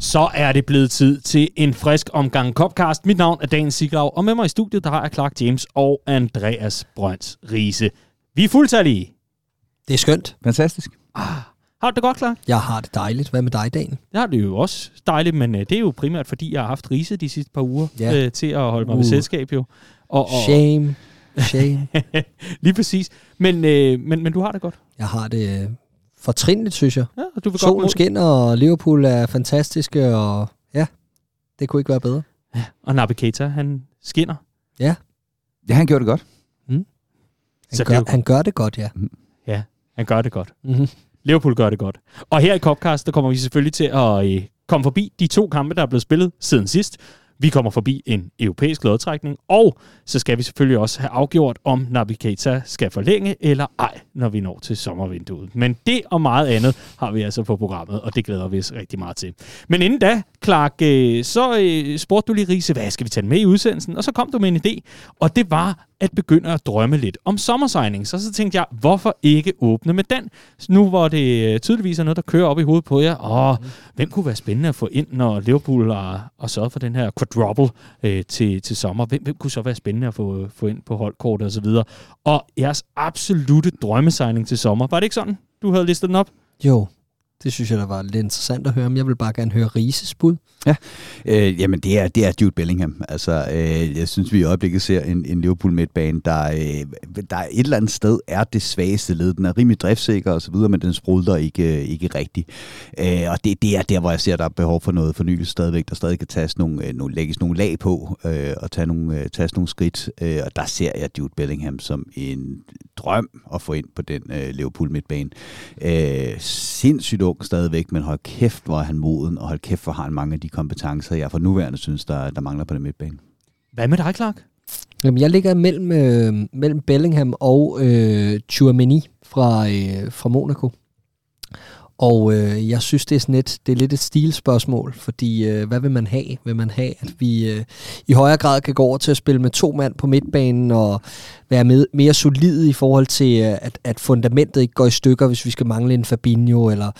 Så er det blevet tid til en frisk omgang Copcast. Mit navn er Dan Siglaug, og med mig i studiet, der har jeg Clark James og Andreas Brøns Riese. Vi er fuldtallige. Det er skønt. Fantastisk. Ah, har du det godt, Clark? Jeg har det dejligt. Hvad med dig, Dan? Det har det jo også dejligt, men øh, det er jo primært, fordi jeg har haft Riese de sidste par uger Ja. øh, til at holde mig uh. Uh. ved selskab jo. Og, og, Shame. Shame. lige præcis. Men, øh, men, men du har det godt. Jeg har det øh, fortrinligt, synes jeg. Ja, og du vil godt Solen mod- skinner, og Liverpool er fantastiske, og ja, det kunne ikke være bedre. Og Naby Keita, han skinner. Ja, han gjorde det godt. Han, Så det jo gør, han gør det godt, ja. Han gør det godt. Mm-hmm. Liverpool gør det godt. Og her i Copcast, der kommer vi selvfølgelig til at øh, komme forbi de to kampe, der er blevet spillet siden sidst. Vi kommer forbi en europæisk lodtrækning, og så skal vi selvfølgelig også have afgjort, om Navigator skal forlænge eller ej, når vi når til sommervinduet. Men det og meget andet har vi altså på programmet, og det glæder vi os rigtig meget til. Men inden da, Clark, øh, så øh, spurgte du lige Riese, hvad skal vi tage med i udsendelsen? Og så kom du med en idé, og det var at begynde at drømme lidt om sommersigning. Så så tænkte jeg, hvorfor ikke åbne med den? Nu hvor det øh, tydeligvis er noget, der kører op i hovedet på jer. Og hvem kunne være spændende at få ind, når Liverpool har, har sørget for den her quadruple øh, til, til sommer? Hvem, hvem kunne så være spændende at få, øh, få ind på holdkortet og så videre? Og jeres absolute drømmesigning til sommer, var det ikke sådan, du havde listet den op? Jo, det synes jeg, der var lidt interessant at høre, men jeg vil bare gerne høre Rises bud. Ja, Øh, jamen, det er, det er Jude Bellingham. Altså, øh, jeg synes, vi i øjeblikket ser en, en Liverpool midtbane, der, øh, der et eller andet sted er det svageste led. Den er rimelig driftsikker og så videre, men den sprudler ikke, øh, ikke rigtigt. Øh, og det, det er der, hvor jeg ser, der er behov for noget fornyelse stadigvæk. Der stadig kan tages nogle, øh, nogle, lægges nogle lag på øh, og tage nogle, øh, tages nogle skridt. Øh, og der ser jeg Jude Bellingham som en drøm at få ind på den øh, Liverpool midtbane. Øh, sindssygt ung stadigvæk, men hold kæft, hvor er han moden, og hold kæft, hvor har han mange af de kompetencer, jeg for nuværende synes, der, der mangler på den midtbane. Hvad med dig, Clark? Jamen, jeg ligger mellem, øh, mellem Bellingham og øh, Chouameni fra, øh, fra Monaco. Og øh, jeg synes, det er, sådan et, det er lidt et stilspørgsmål, fordi øh, hvad vil man have? Vil man have, at vi øh, i højere grad kan gå over til at spille med to mand på midtbanen og være med, mere solide i forhold til, øh, at, at fundamentet ikke går i stykker, hvis vi skal mangle en Fabinho, eller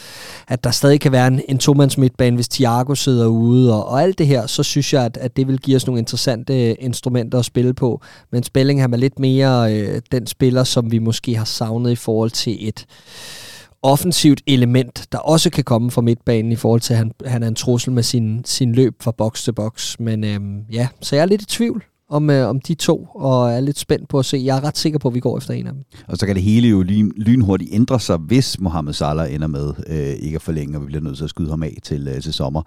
at der stadig kan være en, en tomands midtbane, hvis Thiago sidder ude, og, og alt det her, så synes jeg, at, at det vil give os nogle interessante øh, instrumenter at spille på. Men Bellingham er lidt mere øh, den spiller, som vi måske har savnet i forhold til et offensivt element, der også kan komme fra midtbanen i forhold til, at han, han er en trussel med sin, sin løb fra boks til boks. Men øhm, ja, så jeg er lidt i tvivl om, øh, om de to, og er lidt spændt på at se. Jeg er ret sikker på, at vi går efter en af dem. Og så kan det hele jo lyn, lynhurtigt ændre sig, hvis Mohamed Salah ender med øh, ikke at forlænge, og vi bliver nødt til at skyde ham af til, øh, til sommer.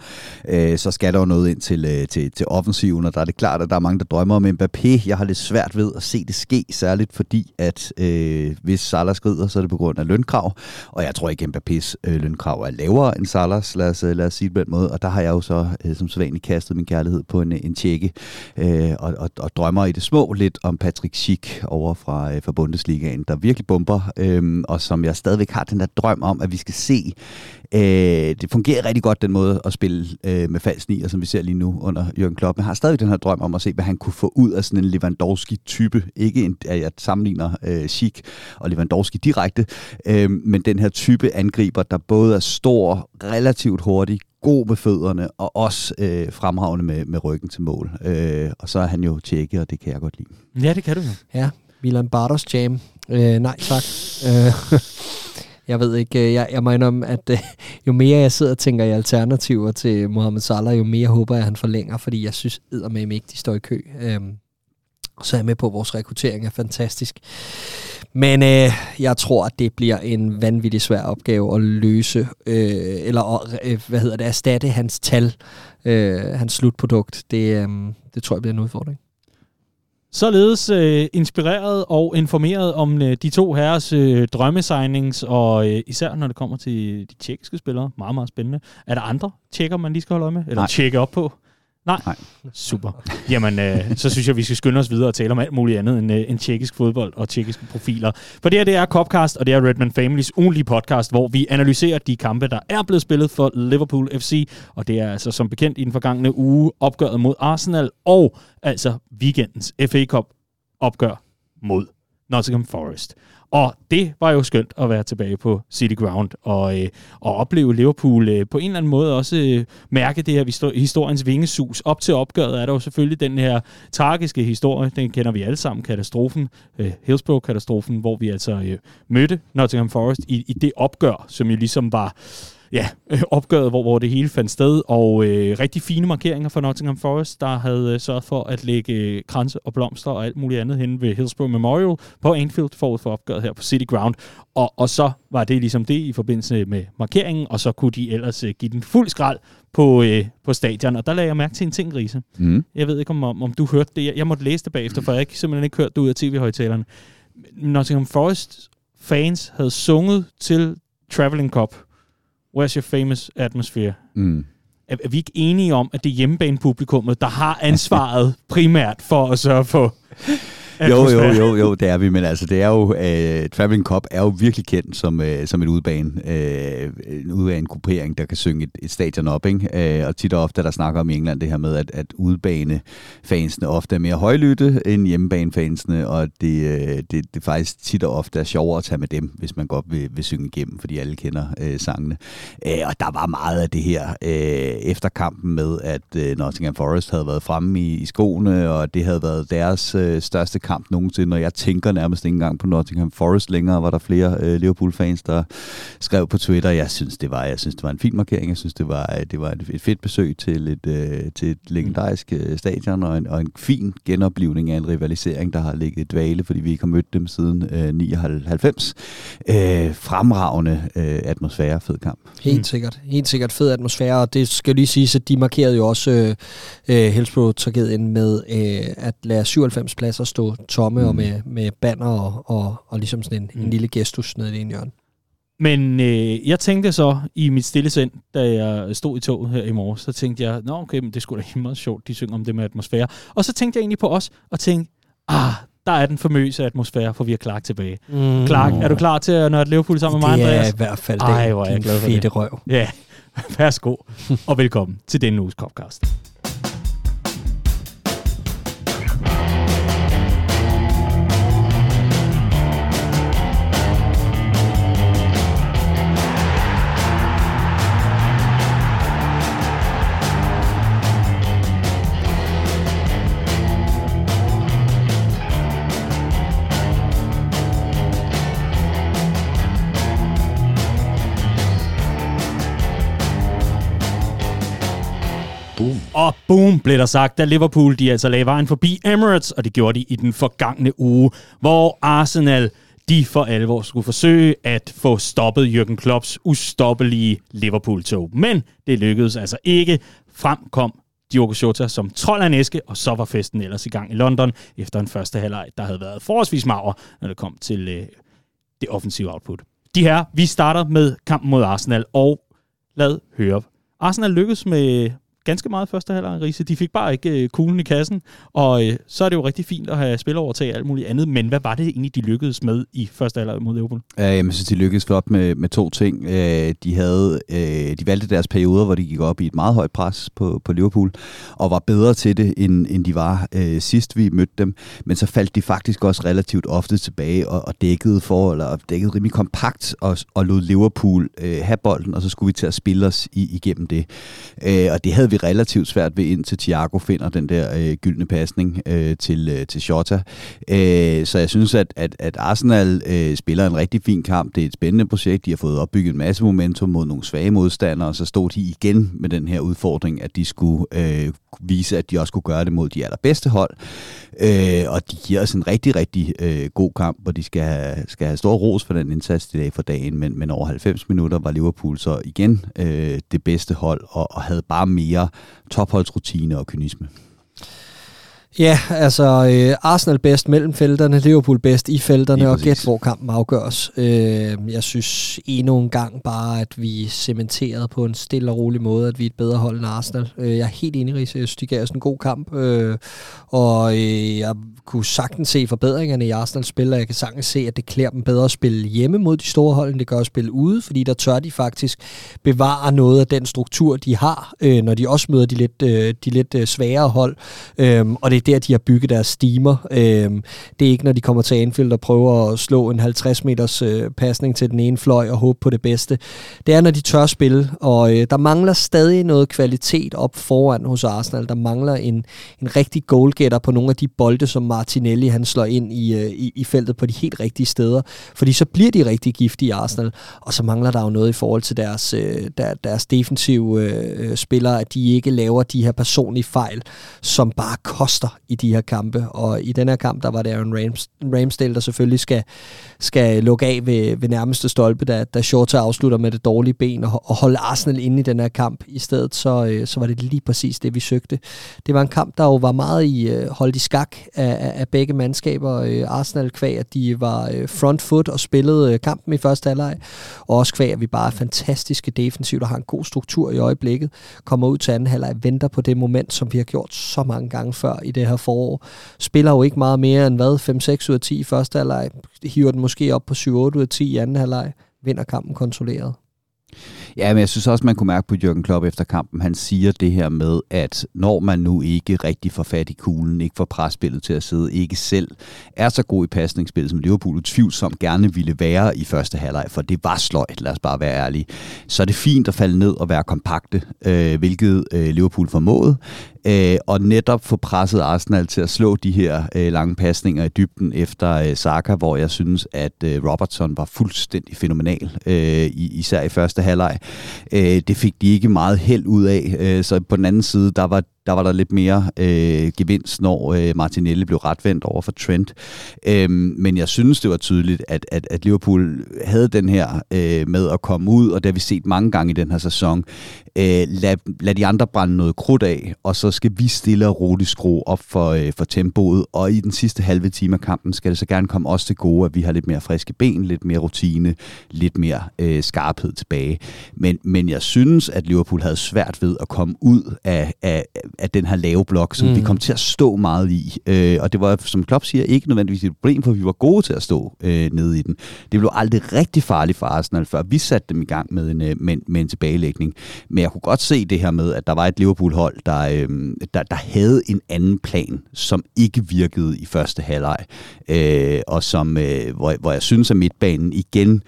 Øh, så skal der jo noget ind til, øh, til, til offensiven, og der er det klart, at der er mange, der drømmer om Mbappé. Jeg har lidt svært ved at se det ske, særligt fordi, at øh, hvis Salah skrider, så er det på grund af lønkrav, og jeg tror ikke, Mbappés øh, lønkrav er lavere end Salahs, lad os, øh, lad os sige det på den måde, og der har jeg jo så øh, som sædvanligt kastet min kærlighed på en, en tjekke, øh, og, og, og drømmer i det små lidt om Patrick Schick over fra, øh, fra Bundesligaen, der virkelig bomber, øh, og som jeg stadigvæk har den der drøm om, at vi skal se. Øh, det fungerer rigtig godt, den måde at spille øh, med falsk nier, som vi ser lige nu under Jürgen Klopp. Men jeg har stadig den her drøm om at se, hvad han kunne få ud af sådan en Lewandowski-type. Ikke en, at jeg sammenligner øh, Schick og Lewandowski direkte, øh, men den her type angriber, der både er stor, relativt hurtig, god med fødderne, og også øh, fremragende med, med ryggen til mål. Øh, og så er han jo tjekke, og det kan jeg godt lide. Ja, det kan du jo. Ja, Milan Bartos jam. Øh, nej, tak. Øh, jeg ved ikke, øh, jeg, jeg mener om, at øh, jo mere jeg sidder og tænker i alternativer til Mohamed Salah, jo mere håber jeg, at han forlænger, fordi jeg synes eddermame ikke, de står i kø. Øh, så er jeg med på, at vores rekruttering er fantastisk. Men øh, jeg tror, at det bliver en vanvittig svær opgave at løse, øh, eller øh, hvad hedder det, erstatte hans tal, øh, hans slutprodukt. Det, øh, det tror jeg bliver en udfordring. Således øh, inspireret og informeret om øh, de to herres øh, drømmesignings, og øh, især når det kommer til de tjekkiske spillere. Meget, meget spændende. Er der andre tjekker, man lige skal holde øje med? Eller tjekke op på? Nej. Nej. Super. Jamen, øh, så synes jeg, vi skal skynde os videre og tale om alt muligt andet end, øh, end tjekkisk fodbold og tjekkiske profiler. For det her, det er Copcast, og det er Redman Families ugenlige podcast, hvor vi analyserer de kampe, der er blevet spillet for Liverpool FC. Og det er altså som bekendt i den forgangne uge opgøret mod Arsenal, og altså weekendens FA Cup opgør mod Nottingham Forest. Og det var jo skønt at være tilbage på City Ground og, øh, og opleve Liverpool øh, på en eller anden måde også øh, mærke det her historiens vingesus. Op til opgøret er der jo selvfølgelig den her tragiske historie, den kender vi alle sammen, katastrofen, øh, Hillsborough-katastrofen, hvor vi altså øh, mødte Nottingham Forest i, i det opgør, som jo ligesom var ja, opgøret, hvor, hvor det hele fandt sted, og øh, rigtig fine markeringer for Nottingham Forest, der havde øh, sørget for at lægge øh, kranse og blomster og alt muligt andet hen ved Hillsborough Memorial på Anfield forud for opgøret her på City Ground. Og, og så var det ligesom det i forbindelse med markeringen, og så kunne de ellers øh, give den fuld skrald på, øh, på stadion. Og der lagde jeg mærke til en ting, Riese. Mm. Jeg ved ikke, om, om, om du hørte det. Jeg, jeg måtte læse det bagefter, for jeg har simpelthen ikke hørt det ud af tv-højtalerne. Nottingham Forest fans havde sunget til Traveling Cup Where's Your Famous Atmosphere? Mm. Er, er vi ikke enige om, at det er hjemmebane-publikummet, der har ansvaret primært for at sørge for jo, jo, jo, jo, det er vi, men altså, det er jo, uh, Traveling Cup er jo virkelig kendt som, uh, som et udbane, uh, en udbane gruppering, der kan synge et, et stadion op, ikke? Uh, og tit og ofte, der snakker om i England det her med, at, at udbanefansene ofte er mere højlytte end hjemmebanefansene, og det, uh, det, det faktisk tit og ofte er sjovere at tage med dem, hvis man godt vil, vil synge igennem, fordi alle kender uh, sangene. Uh, og der var meget af det her uh, efter kampen med, at uh, Nottingham Forest havde været fremme i, i skoene, og det havde været deres uh, største kamp nogensinde, og jeg tænker nærmest ikke engang på Nottingham Forest længere, var der flere øh, Liverpool-fans, der skrev på Twitter, jeg synes, det var, jeg synes, det var en fin markering, jeg synes, det var, det var et, fedt besøg til et, øh, til et legendarisk øh, stadion, og en, og en fin genoplivning af en rivalisering, der har ligget dvale, fordi vi ikke har mødt dem siden øh, 99. Øh, fremragende øh, atmosfære, fed kamp. Helt mm. sikkert, helt sikkert fed atmosfære, og det skal lige sige, at de markerede jo også øh, øh, Hillsborough-tragedien med øh, at lade 97 pladser stå tomme mm. og med, med banner og, og, og ligesom sådan en, mm. en lille gestus nede i en hjørne. Men øh, jeg tænkte så i mit stille sind, da jeg stod i toget her i morges, så tænkte jeg, nå okay, men det skulle da meget sjovt, de synger om det med atmosfære. Og så tænkte jeg egentlig på os, og tænkte, ah, der er den famøse atmosfære, for vi har Clark tilbage. Mm. Clark, er du klar til at nørde Liverpool sammen med mig, Andreas? Det er i hvert fald Ej, hvor er jeg glad for det. røv. Ja, værsgo, og velkommen til denne uges Copcast. Boom, blev der sagt, da Liverpool de altså lagde vejen forbi Emirates, og det gjorde de i den forgangne uge, hvor Arsenal de for alvor skulle forsøge at få stoppet Jürgen Klopps ustoppelige Liverpool-tog. Men det lykkedes altså ikke. Frem kom Diogo Jota som trold af en æske, og så var festen ellers i gang i London efter en første halvleg, der havde været forholdsvis mager, når det kom til øh, det offensive output. De her, vi starter med kampen mod Arsenal, og lad høre. Arsenal lykkedes med ganske meget første halvleg, Riese. De fik bare ikke øh, kuglen i kassen, og øh, så er det jo rigtig fint at have spillerovertag og alt muligt andet, men hvad var det egentlig, de lykkedes med i første halvleg mod Liverpool? Ja, jeg synes, de lykkedes flot med, med to ting. Øh, de, havde, øh, de valgte deres perioder, hvor de gik op i et meget højt pres på, på Liverpool, og var bedre til det, end, end de var øh, sidst vi mødte dem, men så faldt de faktisk også relativt ofte tilbage og, og dækkede for, eller dækkede rimelig kompakt og, og lod Liverpool øh, have bolden, og så skulle vi til at spille os i, igennem det. Øh, og det havde vi relativt svært ved, indtil Thiago finder den der øh, gyldne pasning øh, til, øh, til Shota. Øh, så jeg synes, at, at, at Arsenal øh, spiller en rigtig fin kamp. Det er et spændende projekt. De har fået opbygget en masse momentum mod nogle svage modstandere, og så stod de igen med den her udfordring, at de skulle øh, vise, at de også kunne gøre det mod de allerbedste hold. Øh, og de giver os en rigtig, rigtig øh, god kamp, hvor de skal have, skal have stor ros for den indsats i dag for dagen, men, men over 90 minutter var Liverpool så igen øh, det bedste hold, og, og havde bare mere topholdsrutine og kynisme. Ja, altså øh, Arsenal bedst mellem felterne, Liverpool bedst i felterne, og gæt hvor kampen afgøres. Øh, jeg synes endnu en gang bare, at vi cementerede på en stille og rolig måde, at vi er et bedre hold end Arsenal. Øh, jeg er helt enig, Risse. Jeg synes, de gav os en god kamp, øh, og øh, jeg kunne sagtens se forbedringerne i Arsenals spil, og jeg kan sagtens se, at det klæder dem bedre at spille hjemme mod de store hold, end det gør at spille ude, fordi der tør de faktisk bevare noget af den struktur, de har, øh, når de også møder de lidt, øh, de lidt øh, sværere hold. Øh, og det er der, de har bygget deres steamer. Øh, det er ikke, når de kommer til Anfield og prøver at slå en 50 meters øh, pasning til den ene fløj og håbe på det bedste. Det er, når de tør spille, og øh, der mangler stadig noget kvalitet op foran hos Arsenal. Der mangler en, en rigtig goalgetter på nogle af de bolde, som Martinelli han slår ind i, øh, i, i feltet på de helt rigtige steder. Fordi så bliver de rigtig giftige i Arsenal, og så mangler der jo noget i forhold til deres, øh, der, deres defensive øh, øh spillere, at de ikke laver de her personlige fejl, som bare koster i de her kampe. Og i den her kamp, der var det Aaron Rams, Ramsdale, der selvfølgelig skal, skal lukke af ved, ved nærmeste stolpe, da, da Shorter afslutter med det dårlige ben og, og holde Arsenal inde i den her kamp. I stedet så, øh, så var det lige præcis det, vi søgte. Det var en kamp, der jo var meget i øh, holdt i skak af, af begge mandskaber. Øh, Arsenal kvæg, at de var øh, front foot og spillede øh, kampen i første halvleg, og også kvæg, at vi bare er fantastiske defensivt og har en god struktur i øjeblikket, kommer ud til anden halvleg, venter på det moment, som vi har gjort så mange gange før i det her forår. Spiller jo ikke meget mere end hvad, 5-6 ud af 10 i første halvleg, hiver den måske op på 7-8 ud af 10 i anden halvleg, vinder kampen kontrolleret. Ja, men jeg synes også, man kunne mærke på Jürgen Klopp efter kampen, han siger det her med, at når man nu ikke rigtig får fat i kuglen, ikke får presspillet til at sidde, ikke selv er så god i pasningsspillet, som Liverpool utvivlsomt gerne ville være i første halvleg, for det var sløjt, lad os bare være ærlige, så er det fint at falde ned og være kompakte, øh, hvilket øh, Liverpool formåede, øh, og netop få presset Arsenal til at slå de her øh, lange pasninger i dybden efter øh, Saka, hvor jeg synes, at øh, Robertson var fuldstændig fænomenal, øh, især i første halvleg. Øh, det fik de ikke meget held ud af, øh, så på den anden side, der var der var der lidt mere øh, gevinst, når øh, Martinelli blev retvendt over for Trent. Øhm, men jeg synes, det var tydeligt, at, at, at Liverpool havde den her øh, med at komme ud, og det har vi set mange gange i den her sæson. Øh, lad, lad de andre brænde noget krudt af, og så skal vi stille og roligt skrue op for, øh, for tempoet, og i den sidste halve time af kampen skal det så gerne komme os til gode, at vi har lidt mere friske ben, lidt mere rutine, lidt mere øh, skarphed tilbage. Men, men jeg synes, at Liverpool havde svært ved at komme ud af, af af den her lave blok, som mm. vi kom til at stå meget i. Øh, og det var, som Klopp siger, ikke nødvendigvis et problem, for vi var gode til at stå øh, nede i den. Det blev aldrig rigtig farligt for Arsenal, før vi satte dem i gang med en, øh, med, med en tilbagelægning. Men jeg kunne godt se det her med, at der var et Liverpool-hold, der, øh, der, der havde en anden plan, som ikke virkede i første halvleg. Øh, og som, øh, hvor, hvor jeg synes, at midtbanen igen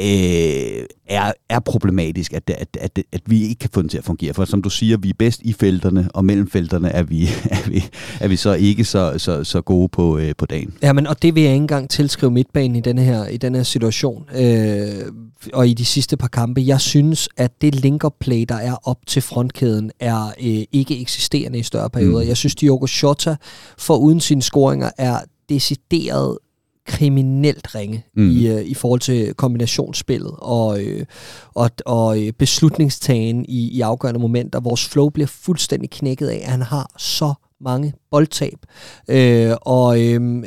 øh, er, er problematisk, at, at, at, at vi ikke kan få den til at fungere. For som du siger, vi er bedst i felterne, og mellem felterne er vi, er vi, er vi så ikke så, så, så gode på, øh, på dagen. Ja, men, og det vil jeg ikke engang tilskrive midtbanen i denne her, i denne her situation, øh, og i de sidste par kampe. Jeg synes, at det linkerplay, der er op til frontkæden, er øh, ikke eksisterende i større perioder. Mm. Jeg synes, Diogo Jota, for uden sine scoringer, er decideret kriminelt ringe mm. i, uh, i forhold til kombinationsspillet og, øh, og, og øh, beslutningstagen i, i afgørende momenter. Vores flow bliver fuldstændig knækket af, at han har så mange boldtab. Øh, og øh,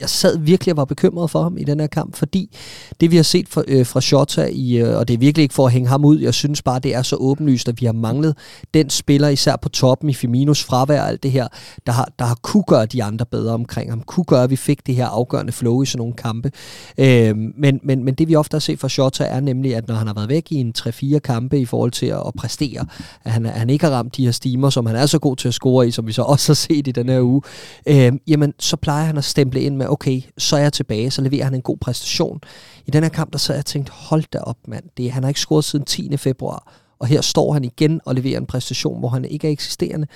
jeg sad virkelig og var bekymret for ham i den her kamp, fordi det vi har set fra, øh, fra Shota, i, øh, og det er virkelig ikke for at hænge ham ud, jeg synes bare, det er så åbenlyst, at vi har manglet den spiller, især på toppen i Feminos fravær og alt det her, der har, der har kunne gøre de andre bedre omkring ham, kunne gøre, at vi fik det her afgørende flow i sådan nogle kampe. Øh, men, men, men det vi ofte har set fra Shota er nemlig, at når han har været væk i en 3-4 kampe i forhold til at, at præstere, at han, at han ikke har ramt de her stimer, som han er så god til at score i, som vi så også har set i den her uge, øh, jamen så plejer han at stemple ind med, okay, så er jeg tilbage, så leverer han en god præstation. I den her kamp, der så jeg tænkt, hold da op mand, det, han har ikke scoret siden 10. februar, og her står han igen og leverer en præstation, hvor han ikke er eksisterende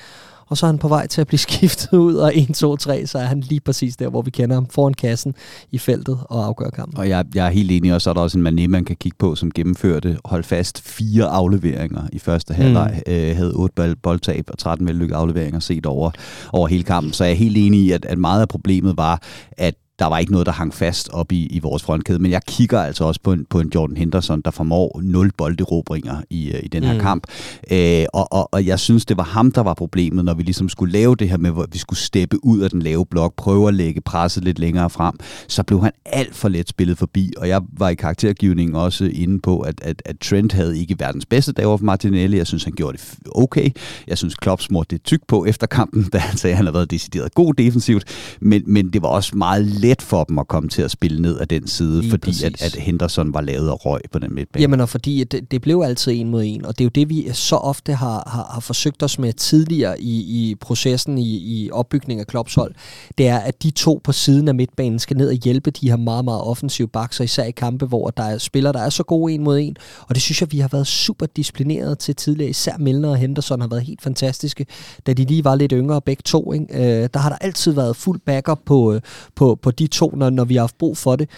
og så er han på vej til at blive skiftet ud, og 1, 2, 3, så er han lige præcis der, hvor vi kender ham, foran kassen i feltet og afgør kampen. Og jeg, jeg er helt enig, og så er der også en Mané, man kan kigge på, som gennemførte, hold fast, fire afleveringer i første halvleg, mm. øh, havde otte boldtab og 13 vellykkede afleveringer set over, over hele kampen. Så jeg er helt enig i, at, at meget af problemet var, at der var ikke noget, der hang fast op i, i vores frontkæde, men jeg kigger altså også på en, på en Jordan Henderson, der formår nul bolderobringer i, øh, i den her mm. kamp. Øh, og, og, og jeg synes, det var ham, der var problemet, når vi ligesom skulle lave det her med, hvor vi skulle steppe ud af den lave blok, prøve at lægge presset lidt længere frem, så blev han alt for let spillet forbi, og jeg var i karaktergivningen også inde på, at, at, at Trent havde ikke verdens bedste dag over for Martinelli. Jeg synes, han gjorde det okay. Jeg synes, Klopp smurte det tyk på efter kampen, da han sagde, at han havde været decideret god defensivt, men, men det var også meget let for dem at komme til at spille ned af den side, Lige fordi at, præcis. at Henderson var lavet af røg på den midtbane. Jamen, og fordi det, det blev altid en mod en, og det er jo det, vi så ofte har, har, har forsøgt os med tidligere i, i processen i, i opbygning af Klopps hold, det er, at de to på siden af midtbanen skal ned og hjælpe de her meget, meget offensive backs, og især i kampe, hvor der er spillere, der er så gode en mod en, og det synes jeg, vi har været super disciplineret til tidligere, især Milner og Henderson har været helt fantastiske, da de lige var lidt yngre begge to, ikke? Øh, der har der altid været fuld backup på, øh, på, på de to, når, når vi har haft brug for det.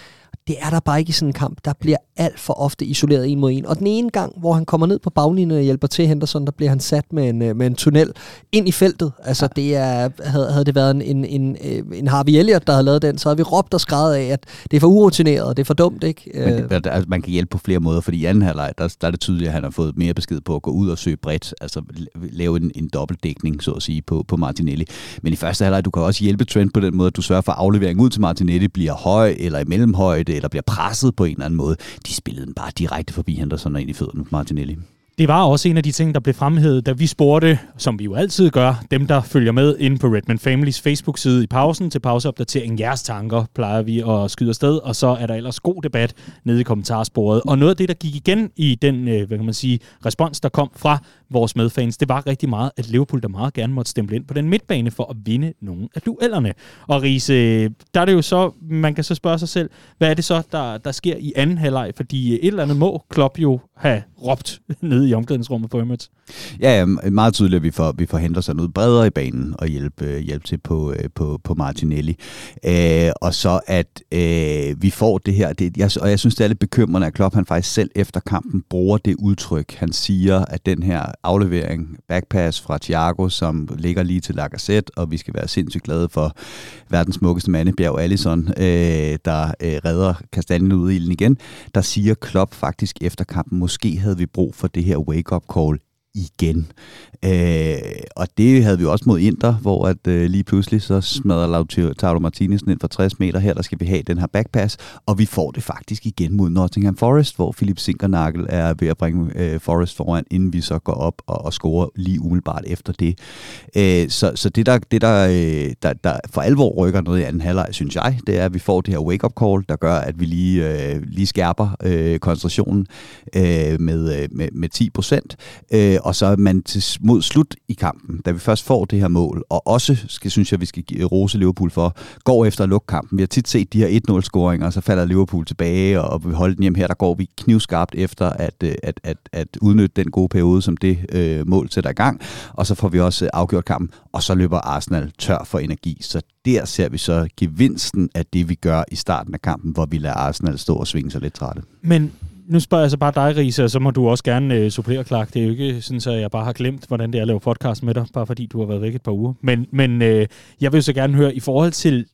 Det er der bare ikke i sådan en kamp. Der bliver alt for ofte isoleret en mod en. Og den ene gang, hvor han kommer ned på baglinjen og hjælper til Henderson, der bliver han sat med en, øh, med en tunnel ind i feltet. Altså, det er, havde, havde det været en, en, en, øh, en Harvey Elliott, der havde lavet den, så havde vi råbt og skrevet af, at det er for urutineret, det er for dumt, ikke? Men Øh, det, altså, man kan hjælpe på flere måder, fordi i anden halvleg, der, der er det tydeligt, at han har fået mere besked på at gå ud og søge bredt, altså la- lave en, en dobbeltdækning, så at sige, på, på Martinelli. Men i første halvleg, du kan også hjælpe Trent på den måde, at du sørger for, at afleveringen ud til Martinelli bliver høj, eller i mellemhøjde, eller bliver presset på en eller anden måde. De spillede den bare direkte forbi Henderson og ind i fødderne på Martinelli. Det var også en af de ting, der blev fremhævet, da vi spurgte, som vi jo altid gør, dem, der følger med inde på Redman Families Facebook-side i pausen til pauseopdatering. Jeres tanker plejer vi at skyde afsted, og så er der ellers god debat nede i kommentarsporet. Og noget af det, der gik igen i den øh, hvad kan man sige, respons, der kom fra vores medfans, det var rigtig meget, at Liverpool der meget gerne måtte stemple ind på den midtbane for at vinde nogle af duellerne. Og Riese, der er det jo så, man kan så spørge sig selv, hvad er det så, der, der sker i anden halvleg? Fordi et eller andet må Klopp jo have råbt nede i omklædningsrummet på Emirates. Ja, ja, meget tydeligt, at vi får, vi får Henderson ud bredere i banen og hjælpe, øh, hjælpe til på, øh, på, på Martinelli. Øh, og så at øh, vi får det her, det, jeg, og jeg synes, det er lidt bekymrende, at Klopp han faktisk selv efter kampen bruger det udtryk. Han siger, at den her aflevering, backpass fra Thiago, som ligger lige til Lacazette, og vi skal være sindssygt glade for verdens smukkeste mand, Bjerg Allison, øh, der øh, redder kastanjen ud i ilden igen, der siger Klopp faktisk efter kampen, måske havde vi brug for det her wake-up call igen. Øh, og det havde vi også mod Inter, hvor at øh, lige pludselig så smadrer Lautaro Martinez ind for 60 meter her, der skal vi have den her backpass, og vi får det faktisk igen mod Nottingham Forest, hvor Philip Sinkernagel er ved at bringe øh, Forest foran, inden vi så går op og, og scorer lige umiddelbart efter det. Øh, så, så det, der, det der, øh, der, der for alvor rykker noget i anden halvleg, synes jeg, det er, at vi får det her wake-up call, der gør, at vi lige, øh, lige skærper øh, koncentrationen øh, med, øh, med, med 10 procent, øh, Øh, og så er man til, mod slut i kampen, da vi først får det her mål, og også, skal, synes jeg, vi skal give rose Liverpool for, går efter at lukke kampen. Vi har tit set de her 1-0-scoringer, og så falder Liverpool tilbage, og, og vi holder den hjem her, der går vi knivskarpt efter at, øh, at, at, at udnytte den gode periode, som det øh, mål sætter i gang, og så får vi også øh, afgjort kampen, og så løber Arsenal tør for energi. Så der ser vi så gevinsten af det, vi gør i starten af kampen, hvor vi lader Arsenal stå og svinge sig lidt trætte. Men nu spørger jeg så bare dig, Risa, og så må du også gerne øh, supplere, Clark. Det er jo ikke sådan, at jeg bare har glemt, hvordan det er at lave podcast med dig, bare fordi du har været væk et par uger. Men, men øh, jeg vil så gerne høre, i forhold til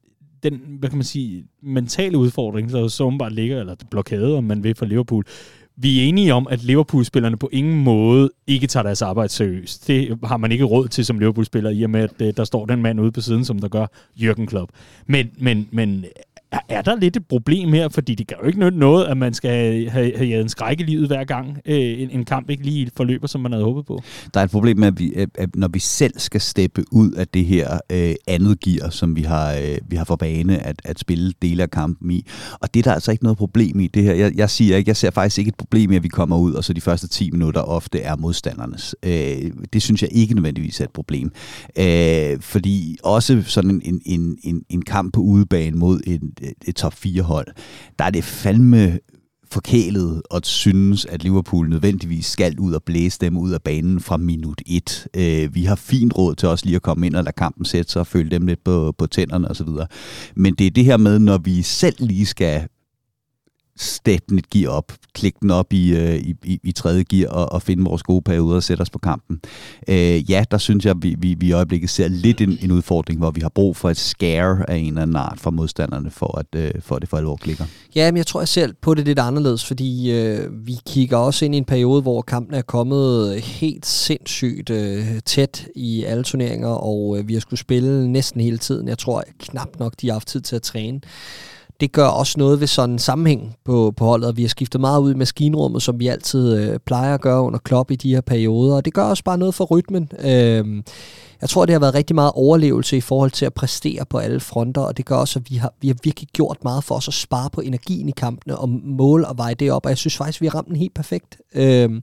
den, hvad kan man sige, mentale udfordring, der så åbenbart ligger, eller blokade, om man vil, for Liverpool. Vi er enige om, at Liverpool-spillerne på ingen måde ikke tager deres arbejde seriøst. Det har man ikke råd til som Liverpool-spiller, i og med, at øh, der står den mand ude på siden, som der gør Jürgen Klopp. Men, men, men er- er der lidt et problem her? Fordi det gør jo ikke nytte noget, at man skal have, have, have en skræk i livet hver gang, øh, en, en kamp ikke lige forløber, som man havde håbet på. Der er et problem med, at, vi, at, at når vi selv skal steppe ud af det her øh, andet gear, som vi har, øh, vi har for bane at, at spille dele af kampen i. Og det er der altså ikke noget problem i det her. Jeg, jeg siger ikke, jeg ser faktisk ikke et problem i, at vi kommer ud, og så de første 10 minutter ofte er modstandernes. Øh, det synes jeg ikke nødvendigvis er et problem. Øh, fordi også sådan en, en, en, en kamp på udebane mod en, Øh, et, top 4-hold, der er det fandme forkælet og synes, at Liverpool nødvendigvis skal ud og blæse dem ud af banen fra minut 1. Øh, vi har fint råd til os lige at komme ind og lade kampen sætte sig og følge dem lidt på, på tænderne osv. Men det er det her med, når vi selv lige skal steppe et gear op, klikke den op i, øh, i, i, i tredje gear og, og finde vores gode perioder og sætte os på kampen. Øh, ja, der synes jeg, vi, vi, vi i øjeblikket ser lidt en, en udfordring, hvor vi har brug for et scare af en eller anden art fra modstanderne, for at, øh, for at det for alvor klikker. Ja, men jeg tror jeg selv på det lidt anderledes, fordi øh, vi kigger også ind i en periode, hvor kampen er kommet helt sindssygt øh, tæt i alle turneringer, og øh, vi har skulle spille næsten hele tiden. Jeg tror knap nok, de har haft tid til at træne. Det gør også noget ved sådan en sammenhæng på, på holdet, og vi har skiftet meget ud i maskinrummet, som vi altid øh, plejer at gøre under Klopp i de her perioder, og det gør også bare noget for rytmen. Øh, jeg tror, det har været rigtig meget overlevelse i forhold til at præstere på alle fronter, og det gør også, at vi har, vi har virkelig gjort meget for os at spare på energien i kampene, og måle og veje det op, og jeg synes faktisk, vi har ramt den helt perfekt. Øhm,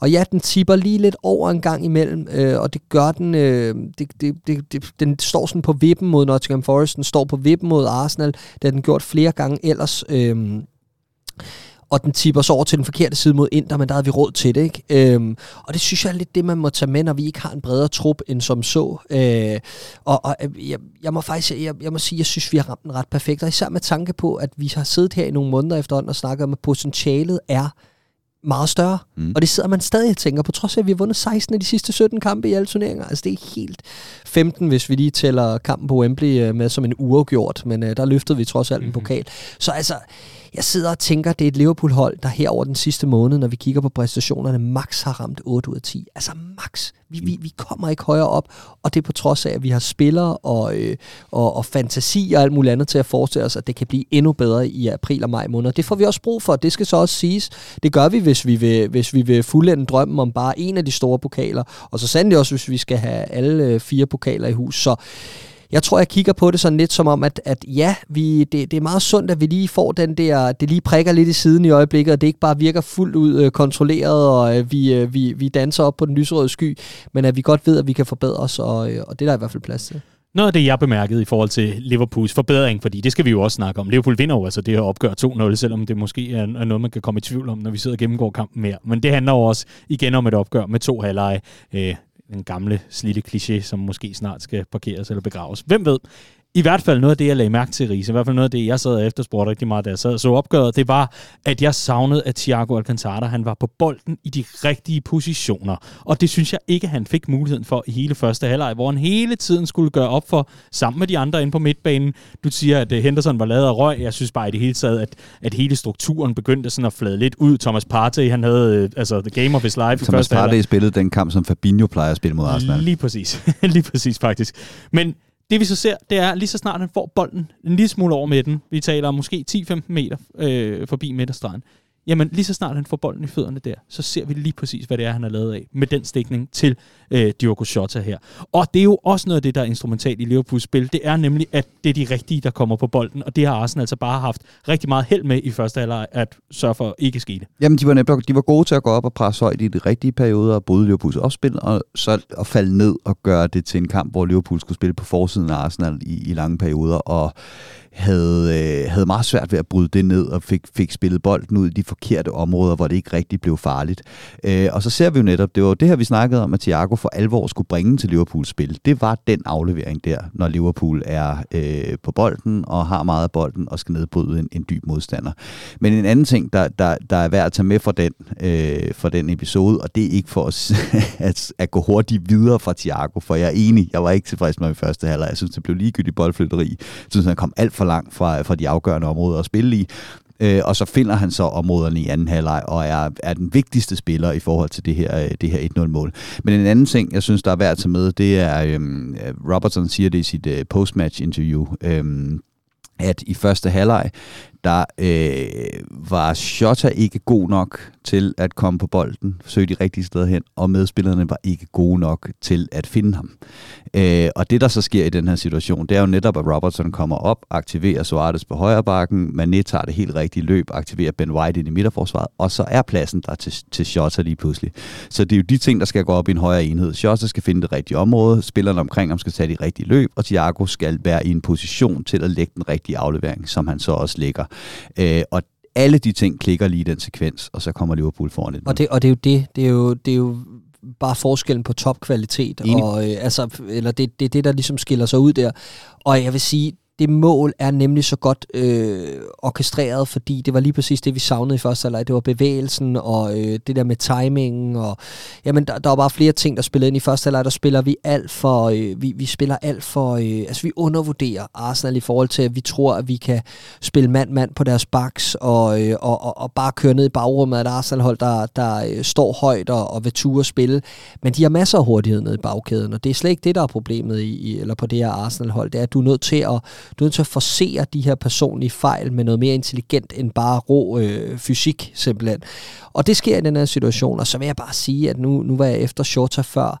og ja, den tipper lige lidt over en gang imellem, øh, og det gør den, øh, det, det, det, det, den står sådan på vippen mod Nottingham Forest, den står på vippen mod Arsenal, det har den gjort flere gange ellers. Øh, og den tipper så over til den forkerte side mod Inter, men der havde vi råd til det. Ikke? Øhm, og det synes jeg er lidt det, man må tage med, når vi ikke har en bredere trup end som så. Øh, og og øh, jeg, jeg må faktisk jeg, jeg må sige, jeg synes, vi har ramt den ret perfekt, og især med tanke på, at vi har siddet her i nogle måneder efterhånden og snakket om, at potentialet er meget større. Mm. Og det sidder man stadig og tænker, på trods af, at vi har vundet 16 af de sidste 17 kampe i alle turneringer. Altså det er helt 15, hvis vi lige tæller kampen på Wembley øh, med som en uafgjort, men uh, der løftede vi trods alt en mhm. pokal. Så altså, jeg sidder og tænker, det er et Liverpool-hold, der her over den sidste måned, når vi kigger på præstationerne, max har ramt 8 ud af 10. Altså max. Vi, vi, vi kommer ikke højere op, og det er på trods af, at vi har spillere og, øh, og, og fantasi og alt muligt andet til at forestille os, at det kan blive endnu bedre i april og maj måned. Det får vi også brug for. Det skal så også siges. Det gør vi, hvis vi vil, hvis vi vil fuldende drømmen om bare en af de store pokaler, og så sandelig også, hvis vi skal have alle øh, fire pokaler i hus. Så jeg tror, jeg kigger på det sådan lidt som om, at, at ja, vi, det, det er meget sundt, at vi lige får den der, det lige prikker lidt i siden i øjeblikket, og det ikke bare virker fuldt ud øh, kontrolleret, og øh, vi, øh, vi, vi danser op på den lyserøde sky, men at vi godt ved, at vi kan forbedre os, og, øh, og det er der i hvert fald plads til. Noget af det, jeg bemærkede i forhold til Liverpools forbedring, fordi det skal vi jo også snakke om. Liverpool vinder jo altså det her opgør 2-0, selvom det måske er noget, man kan komme i tvivl om, når vi sidder og gennemgår kampen mere. Men det handler jo også igen om et opgør med to halvleje. Øh, den gamle slitte kliché, som måske snart skal parkeres eller begraves. Hvem ved? I hvert fald noget af det, jeg lagde mærke til, Riese, i hvert fald noget af det, jeg sad og efterspurgte rigtig meget, da jeg sad og så opgøret, det var, at jeg savnede, at Thiago Alcantara, han var på bolden i de rigtige positioner. Og det synes jeg ikke, han fik muligheden for i hele første halvleg, hvor han hele tiden skulle gøre op for, sammen med de andre inde på midtbanen. Du siger, at øh, Henderson var lavet af røg. Jeg synes bare i det hele taget, at, at hele strukturen begyndte sådan at flade lidt ud. Thomas Partey, han havde øh, altså the game of his life Thomas i første Partey spillede den kamp, som Fabinho plejer at spille mod Arsenal. Lige præcis. lige præcis faktisk. Men det vi så ser, det er lige så snart han får bolden en lille smule over midten, vi taler måske 10-15 meter øh, forbi midterstregen, jamen lige så snart han får bolden i fødderne der, så ser vi lige præcis, hvad det er, han har lavet af med den stikning til øh, Diogo Jota her. Og det er jo også noget af det, der er instrumentalt i Liverpools spil. Det er nemlig, at det er de rigtige, der kommer på bolden, og det har Arsenal altså bare haft rigtig meget held med i første halvleg at sørge for ikke at det. Jamen, de var, nemlig, de var gode til at gå op og presse højt i de rigtige perioder og bryde Liverpools opspil, og så at falde ned og gøre det til en kamp, hvor Liverpool skulle spille på forsiden af Arsenal i, i lange perioder, og havde, øh, havde meget svært ved at bryde det ned og fik, fik spillet bolden ud i de forkerte områder, hvor det ikke rigtig blev farligt. Øh, og så ser vi jo netop, det var det her, vi snakkede om, at Thiago for alvor skulle bringe til Liverpools spil. Det var den aflevering der, når Liverpool er øh, på bolden og har meget af bolden og skal nedbryde en, en dyb modstander. Men en anden ting, der, der, der er værd at tage med fra den, øh, fra den episode, og det er ikke for os at, at gå hurtigt videre fra Thiago, for jeg er enig, jeg var ikke tilfreds med i første halvleg. Jeg synes, det blev ligegyldigt boldflytteri. Jeg synes, han kom alt for langt fra, fra de afgørende områder at spille i. Øh, og så finder han så områderne i anden halvleg og er, er den vigtigste spiller i forhold til det her, øh, det her 1-0-mål. Men en anden ting, jeg synes, der er værd at tage med, det er, øhm, Robertson siger det i sit øh, postmatch-interview, øhm, at i første halvleg, der øh, var Shota ikke god nok til at komme på bolden, søge de rigtige steder hen, og medspillerne var ikke gode nok til at finde ham. Øh, og det, der så sker i den her situation, det er jo netop, at Robertson kommer op, aktiverer Suarez på højre bakken, Mané tager det helt rigtige løb, aktiverer Ben White ind i midterforsvaret, og så er pladsen der til, til Shota lige pludselig. Så det er jo de ting, der skal gå op i en højere enhed. Shota skal finde det rigtige område, spillerne omkring ham skal tage de rigtige løb, og Thiago skal være i en position til at lægge den rigtige aflevering, som han så også lægger. Øh, og alle de ting klikker lige i den sekvens, og så kommer Liverpool foran Og det, og det er jo det, det er jo, det er jo bare forskellen på topkvalitet, og, øh, altså, eller det, det er det, der ligesom skiller sig ud der. Og jeg vil sige, det mål er nemlig så godt øh, orkestreret, fordi det var lige præcis det, vi savnede i første halvleg. Det var bevægelsen og øh, det der med timingen. Og, jamen, der, der var bare flere ting, der spillede ind i første halvleg. Der spiller vi alt for... Øh, vi, vi spiller alt for... Øh, altså, vi undervurderer Arsenal i forhold til, at vi tror, at vi kan spille mand-mand på deres baks og, øh, og, og, og bare køre ned i bagrummet af et Arsenal-hold, der, der øh, står højt og, og vil ture spille. Men de har masser af hurtighed nede i bagkæden, og det er slet ikke det, der er problemet i, eller på det her Arsenal-hold. Det er, at du er nødt til at du er nødt til at forsere de her personlige fejl med noget mere intelligent end bare rå øh, fysik, simpelthen. Og det sker i den her situation, og så vil jeg bare sige, at nu, nu var jeg efter Shota før,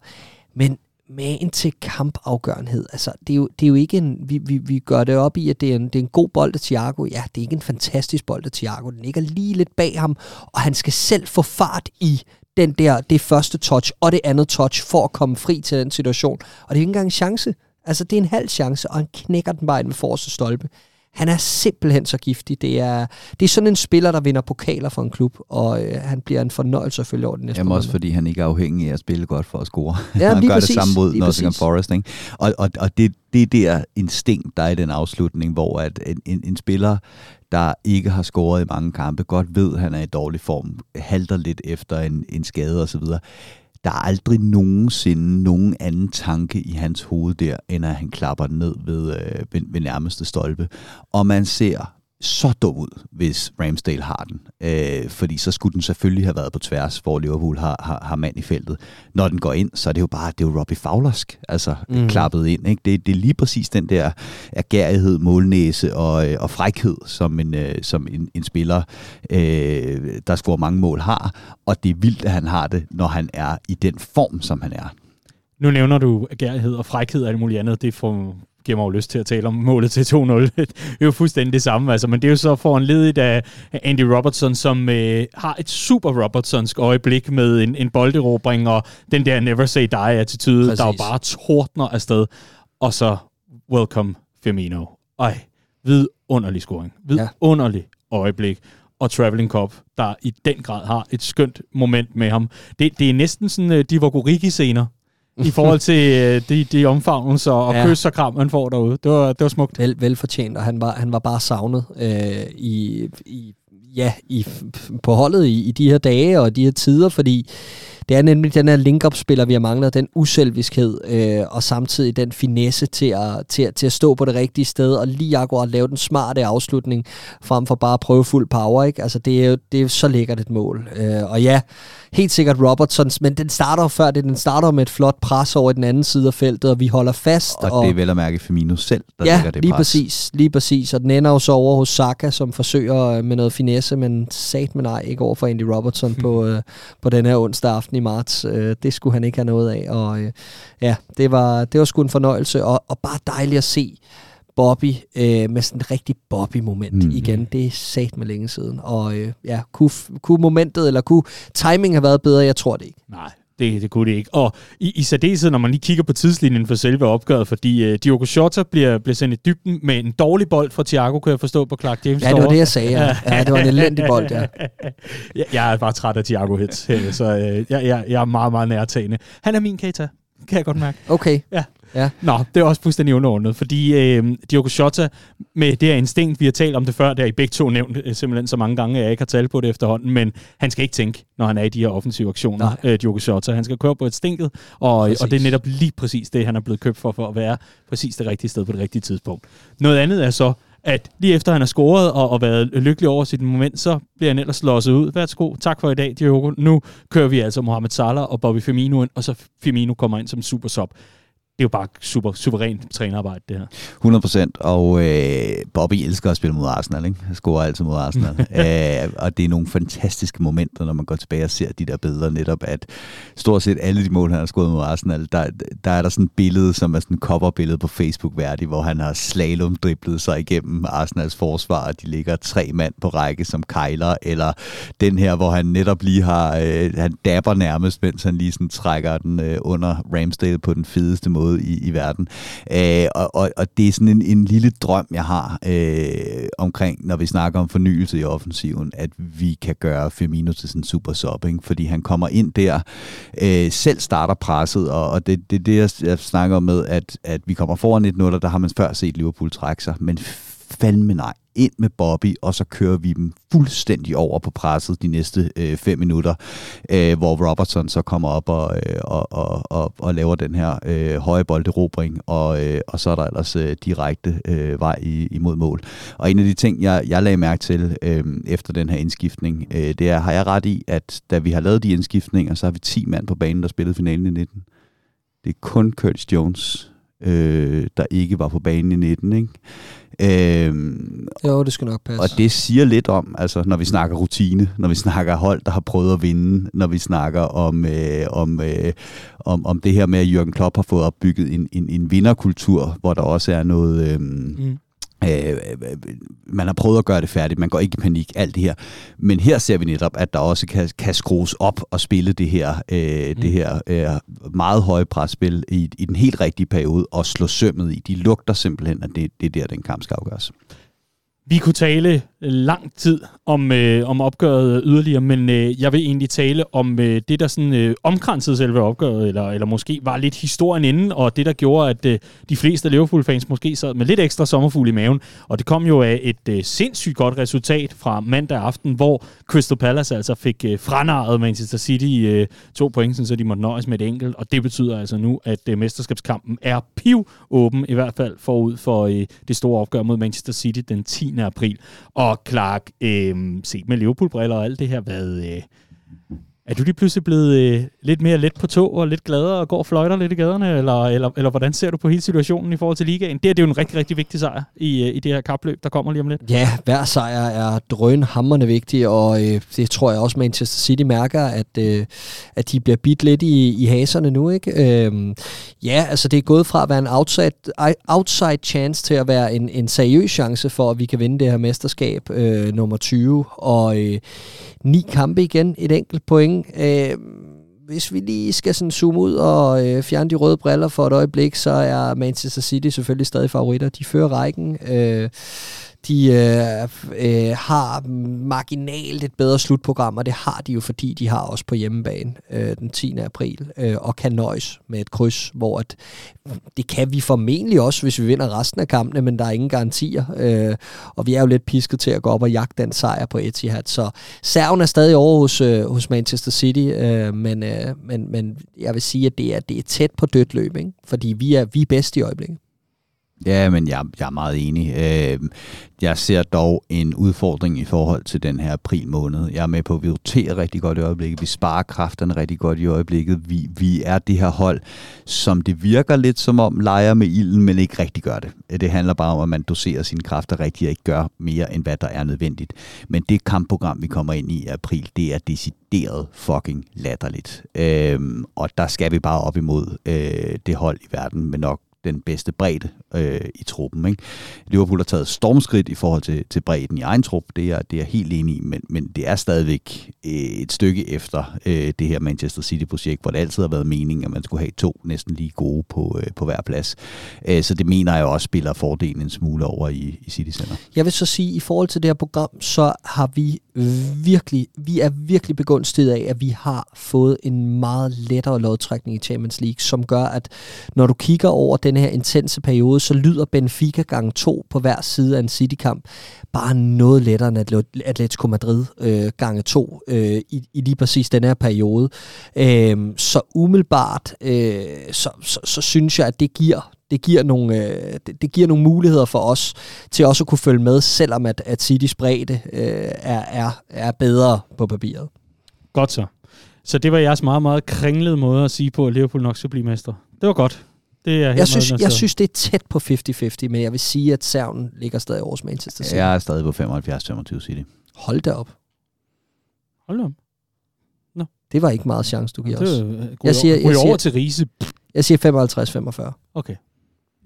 men magen til kampafgørenhed. Altså, det er jo, det er jo ikke en... Vi, vi, vi gør det op i, at det er en, det er en god bold af Thiago. Ja, det er ikke en fantastisk bold af Thiago. Den ligger lige lidt bag ham, og han skal selv få fart i den der, det første touch og det andet touch for at komme fri til den situation. Og det er ikke engang en chance. Altså, det er en halv chance, og han knækker den bare ind med forreste stolpe. Han er simpelthen så giftig. Det er, det er sådan en spiller, der vinder pokaler for en klub, og øh, han bliver en fornøjelse at følge over den næste Jamen også fordi han ikke er afhængig af at spille godt for at score. Ja, han gør præcis, det samme mod Nottingham. Forest. Ikke? Og, og, og det, det der instinkt, der er i den afslutning, hvor at en, en, en spiller, der ikke har scoret i mange kampe, godt ved, at han er i dårlig form, halter lidt efter en, en skade osv., der er aldrig nogensinde nogen anden tanke i hans hoved der, end at han klapper ned ved, øh, ved, ved nærmeste stolpe. Og man ser så dum ud, hvis Ramsdale har den. Øh, fordi så skulle den selvfølgelig have været på tværs, hvor Liverpool har, har, har mand i feltet. Når den går ind, så er det jo bare, det er jo Robbie Fowlersk, altså mm. Klappet ind. Ikke? Det, det er lige præcis den der agerighed, målnæse og, øh, og frækhed, som en, øh, som en, en spiller, øh, der scorer mange mål, har. Og det er vildt, at han har det, når han er i den form, som han er. Nu nævner du agerighed og frækhed og alt muligt andet. Det får, giver mig jo lyst til at tale om målet til 2-0. det er jo fuldstændig det samme, altså, men det er jo så foranledet af Andy Robertson, som øh, har et super Robertsonsk øjeblik med en, en bolderobring og den der never say die-attitude, Præcis. der jo bare tordner afsted. Og så welcome Firmino. Ej, vidunderlig scoring. Vidunderlig ja. øjeblik. Og Traveling Cup, der i den grad har et skønt moment med ham. Det, det er næsten sådan uh, Divock Origi-scener i forhold til uh, de, de omfavnelser og Ja. kys og kram, man får derude. Det var, det var smukt. Vel, velfortjent, og han var, han var bare savnet øh, i, i, ja, i, på holdet i, i de her dage og de her tider, fordi det er nemlig den her link-up-spiller, vi har manglet, den uselviskhed, øh, og samtidig den finesse til at, til, at, til at stå på det rigtige sted, og lige akkurat lave den smarte afslutning, frem for bare at prøve fuld power, ikke? Altså, det er jo det er jo så lækkert et mål. Øh, og ja, helt sikkert Robertsons, men den starter før det, den starter med et flot pres over i den anden side af feltet, og vi holder fast. Og, og det er vel at mærke Firmino selv, der ja, lægger det lige pres. præcis, lige præcis. Og den ender jo så over hos Saka, som forsøger øh, med noget finesse, men sat med nej, ikke over for Andy Robertson på, øh, på den her onsdag aften i marts. Øh, det skulle han ikke have noget af. Og øh, ja, det var, det var sgu en fornøjelse, og, og bare dejligt at se Bobby øh, med sådan et rigtig Bobby-moment Mm. igen. Det er sat med længe siden. Og øh, ja, kunne, kunne momentet, eller kunne timing have været bedre? Jeg tror det ikke. Nej, det, det kunne det ikke. Og i, i særdeleshed, når man lige kigger på tidslinjen for selve opgøret, fordi uh, Diogo Jota bliver, bliver sendt i dybden med en dårlig bold fra Thiago, kunne jeg forstå på Clark James. Ja, det var det, jeg sagde. Ja, ja det var en elendig bold, ja. jeg, jeg er bare træt af Thiago hits, øh, så øh, jeg, jeg, jeg er meget, meget nærtagende. Han er min Keita, kan jeg godt mærke. Okay. Ja. Ja. Nå, det er også fuldstændig underordnet, fordi øh, Diogo Jota med det her instinkt, vi har talt om det før, der er I begge to nævnt øh, simpelthen så mange gange, at jeg ikke har talt på det efterhånden, men han skal ikke tænke, når han er i de her offensive aktioner, Nej. øh, Diogo Jota. Han skal køre på et stinket, og, og det er netop lige præcis det, han er blevet købt for, for at være præcis det rigtige sted på det rigtige tidspunkt. Noget andet er så, at lige efter han har scoret og, og været lykkelig over sit moment, så bliver han ellers losset ud. Værsgo, tak for i dag, Diogo. Nu kører vi altså Mohamed Salah og Bobby Firmino ind, og så Firmino kommer ind som super sub. Det er jo bare super, suverænt trænerarbejde, det her. 100 procent, og øh, Bobby elsker at spille mod Arsenal, ikke? Han scorer altid mod Arsenal. øh, og det er nogle fantastiske momenter, når man går tilbage og ser de der billeder, netop at stort set alle de mål, han har scoret mod Arsenal, der, der er der sådan et billede, som er sådan et coverbillede på Facebook værdigt, hvor han har slalom driblet sig igennem Arsenals forsvar, og de ligger tre mand på række som kejler, eller den her, hvor han netop lige har, øh, han dabber nærmest, mens han lige sådan trækker den øh, under Ramsdale på den fedeste måde i, i verden. Øh, og, og, og det er sådan en, en lille drøm, jeg har øh, omkring, når vi snakker om fornyelse i offensiven, at vi kan gøre Firmino til sådan en super sub, ikke? fordi han kommer ind der, øh, selv starter presset, og, og det er det, det, jeg, jeg snakker om med, at, at vi kommer foran 1-0, og der har man før set Liverpool trække sig, men fandme nej, ind med Bobby, og så kører vi dem fuldstændig over på presset de næste øh, fem minutter, øh, hvor Robertson så kommer op og, øh, og, og, og, og laver den her øh, høje bolderobring, og, øh, og så er der ellers øh, direkte øh, vej i, imod mål. Og en af de ting, jeg, jeg lagde mærke til øh, efter den her indskiftning, øh, det er, har jeg ret i, at da vi har lavet de indskiftninger, så har vi 10 mand på banen, der spillede finalen i 19. Det er kun Curtis Jones, øh, der ikke var på banen i 19, ikke? Øhm, jo, det skal nok passe. Og det siger lidt om, altså når vi snakker rutine, når vi snakker hold, der har prøvet at vinde, når vi snakker om, øh, om, øh, om, om det her med, at Jørgen Klopp har fået opbygget en, en, en vinderkultur, hvor der også er noget... Øh, mm Øh, man har prøvet at gøre det færdigt, man går ikke i panik, alt det her. Men her ser vi netop, at der også kan, kan skrues op og spille det her, øh, mm. det her øh, meget høje presspil i, i den helt rigtige periode, og slå sømmet i. De lugter simpelthen, at det, det er der, den kamp skal afgøres. Vi kunne tale øh, lang tid om, øh, om opgøret yderligere, men øh, jeg vil egentlig tale om øh, det, der sådan øh, omkransede selve opgøret, eller, eller måske var lidt historien inden, og det, der gjorde, at øh, de fleste Liverpool-fans måske sad med lidt ekstra sommerfugl i maven. Og det kom jo af et øh, sindssygt godt resultat fra mandag aften, hvor Crystal Palace altså fik øh, franaret Manchester City øh, to point, så de måtte nøjes med et enkelt, og det betyder altså nu, at øh, mesterskabskampen er piv åben, i hvert fald forud for øh, det store opgør mod Manchester City den 10 april. Og Clark, øh, set med Liverpool-briller og alt det her, hvad, øh, er du lige pludselig blevet øh, lidt mere let på tog og lidt gladere og går og fløjter lidt i gaderne, eller, eller, eller hvordan ser du på hele situationen i forhold til ligaen? Det, er, det er jo en rigtig, rigtig vigtig sejr i, øh, i det her kapløb, der kommer lige om lidt. Ja, hver sejr er drønhammerne vigtig, og øh, det tror jeg også Manchester City mærker, at, øh, at de bliver bidt lidt i, i haserne nu. Ikke? Øh, ja, altså det er gået fra at være en outside, outside chance til at være en, en seriøs chance for, at vi kan vinde det her mesterskab øh, nummer 20, og øh, ni kampe igen, et enkelt point. Øh, hvis vi lige skal sådan zoome ud og øh, fjerne de røde briller for et øjeblik, så er Manchester City selvfølgelig stadig favoritter. De fører rækken. Øh, de øh, øh, har marginalt et bedre slutprogram, og det har de jo, fordi de har også på hjemmebane øh, den 10. april, øh, og kan nøjes med et kryds, hvor at, det kan vi formentlig også, hvis vi vinder resten af kampene, men der er ingen garantier, øh, og vi er jo lidt pisket til at gå op og jagte den sejr på Etihad, så serven er stadig over hos, øh, hos Manchester City, øh, men, øh, men, men jeg vil sige, at det er, det er tæt på dødt løb, ikke? fordi vi er, vi er bedst i øjeblikket. Ja, men jeg, jeg er meget enig. Øh, jeg ser dog en udfordring i forhold til den her april måned. Jeg er med på, at vi roterer rigtig godt i øjeblikket. Vi sparer kræfterne rigtig godt i øjeblikket. Vi, vi er det her hold, som det virker lidt som om leger med ilden, men ikke rigtig gør det. Det handler bare om, at man doserer sine kræfter rigtigt og ikke gør mere, end hvad der er nødvendigt. Men det kampprogram, vi kommer ind i i april, det er decideret fucking latterligt. Øhm, og der skal vi bare op imod øh, det hold i verden med nok den bedste bredde øh, i truppen. Ikke? Liverpool har taget stormskridt i forhold til, til bredden i egen trup, det er, det er helt enig i, men, men det er stadigvæk øh, et stykke efter øh, det her Manchester City-projekt, hvor det altid har været meningen, at man skulle have to næsten lige gode på, øh, på hver plads. Øh, så det mener jeg også spiller fordelen en smule over i, i City Center. Jeg vil så sige, at i forhold til det her program, så har vi virkelig, vi er virkelig begunstiget af, at vi har fået en meget lettere lodtrækning i Champions League, som gør, at når du kigger over den her intense periode, så lyder Benfica gang to på hver side af en City-kamp bare noget lettere end Atletico Madrid øh, gange to øh, i, i lige præcis den her periode. Øh, så umiddelbart, øh, så, så, så synes jeg, at det giver det giver, nogle, øh, det, det giver nogle muligheder for os til også at kunne følge med, selvom at, at Citys bredde øh, er, er, er bedre på papiret. Godt så. Så det var jeres meget, meget kringlede måde at sige på, at Liverpool nok skal blive mester. Det var godt. Det er jeg, synes, jeg synes, det er tæt på 50-50, men jeg vil sige, at serven ligger stadig over Manchester City. Jeg er stadig på 75-25 City. Hold da op. Hold da op. No. Det var ikke meget chance, du giver os. Jeg siger, jeg, siger, over til Riese. Jeg siger 55-45. Okay.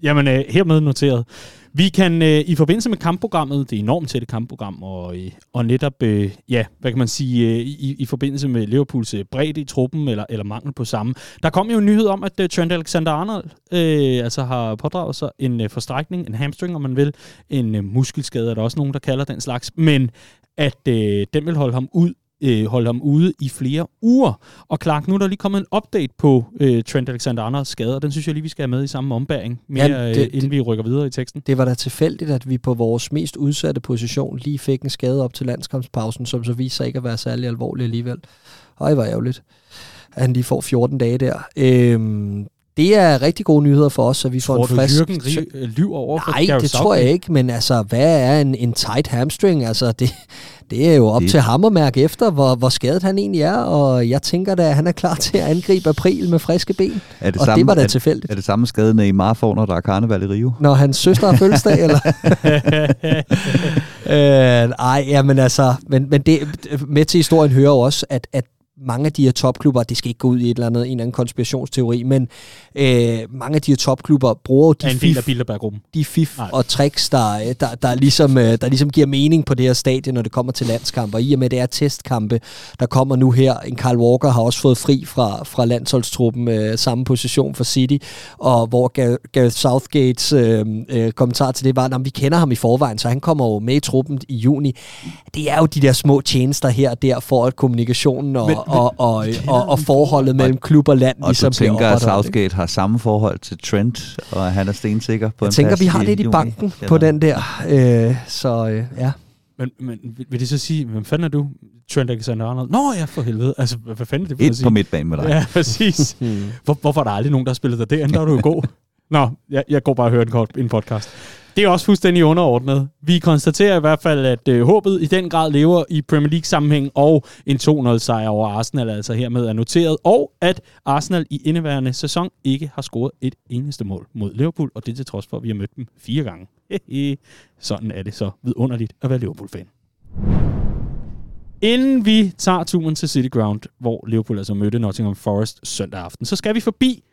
Jamen, øh, hermed noteret. Vi kan øh, i forbindelse med kampprogrammet, det er enormt tætte kampprogram, og, øh, og netop, øh, ja, hvad kan man sige, øh, i, i forbindelse med Liverpools øh, bredde i truppen, eller, eller mangel på samme. Der kom jo en nyhed om, at øh, Trent Alexander-Arnold øh, altså har pådraget sig en øh, forstrækning, en hamstring, om man vil, en øh, muskelskade, er der også nogen, der kalder den slags, men at øh, den vil holde ham ud øh, holde ham ude i flere uger. Og Clark, nu er der lige kommet en update på øh, Trent Alexander-Arnolds skade, og den synes jeg lige, vi skal have med i samme ombæring, mere, ja, det, øh, inden vi rykker videre i teksten. Det var da tilfældigt, at vi på vores mest udsatte position lige fik en skade op til landskampspausen, som så viser sig ikke at være særlig alvorlig alligevel. Ej, var ærgerligt, at han lige får 14 dage der. Øhm, det er rigtig gode nyheder for os, så vi får Tror en du, frisk... Jürgen ri- øh, lyver over for Nej, Gareth det tror jeg ikke, men altså, hvad er en, en tight hamstring? Altså, det, det er jo op Det- til ham at mærke efter, hvor, hvor skadet han egentlig er, og jeg tænker da, at han er klar til at angribe april med friske ben. Er det, og samme, det var da er, tilfældigt. er det samme skade Neymar får, når der er karneval i Rio? Når hans søster har fødselsdag, eller? øh, ej, jamen altså, men, men det, med til historien hører jo også, at, at mange af de her topklubber, det skal ikke gå ud i et eller andet, en eller anden konspirationsteori, men øh, mange af de her topklubber bruger de en af fif, de fif Nej. og tricks, der, der, der, ligesom, øh, der ligesom giver mening på det her stadie, når det kommer til landskampe. Og i og med, det er testkampe, der kommer nu her. En Carl Walker har også fået fri fra, fra landsholdstruppen, øh, samme position for City, og hvor Gar- Gareth Southgates øh, øh, kommentar til det var, at vi kender ham i forvejen, så han kommer jo med i truppen i juni. Det er jo de der små tjenester her og der, for at kommunikationen og, men- og, og, og, og forholdet mellem klub og land Og ligesom du tænker, at? Southgate har samme forhold til Trent, og at han er stensikker på Jeg en tænker, plads vi har lidt i juni, banken på den der. Øh, så øh, ja. Men, men vil- det så sige, hvem fanden er du? Trent Alexander-Arnold? Nå ja, for helvede. Altså, hvad, fanden er det for at Ind sige? på midtbanen med dig. Ja, præcis. Hvor, hvorfor er der aldrig nogen, der har spillet dig derinde? Der er du jo god. Nå, jeg, jeg går bare og hører en, kort, en podcast. Det er også fuldstændig underordnet. Vi konstaterer i hvert fald, at øh, håbet i den grad lever i Premier League-sammenhæng, og en 2-0-sejr over Arsenal altså hermed er noteret, og at Arsenal i indeværende sæson ikke har scoret et eneste mål mod Liverpool, og det til trods for, at vi har mødt dem fire gange. Sådan er det så vidunderligt at være Liverpool-fan. Inden vi tager turen til City Ground, hvor Liverpool altså mødte Nottingham Forest søndag aften, så skal vi forbi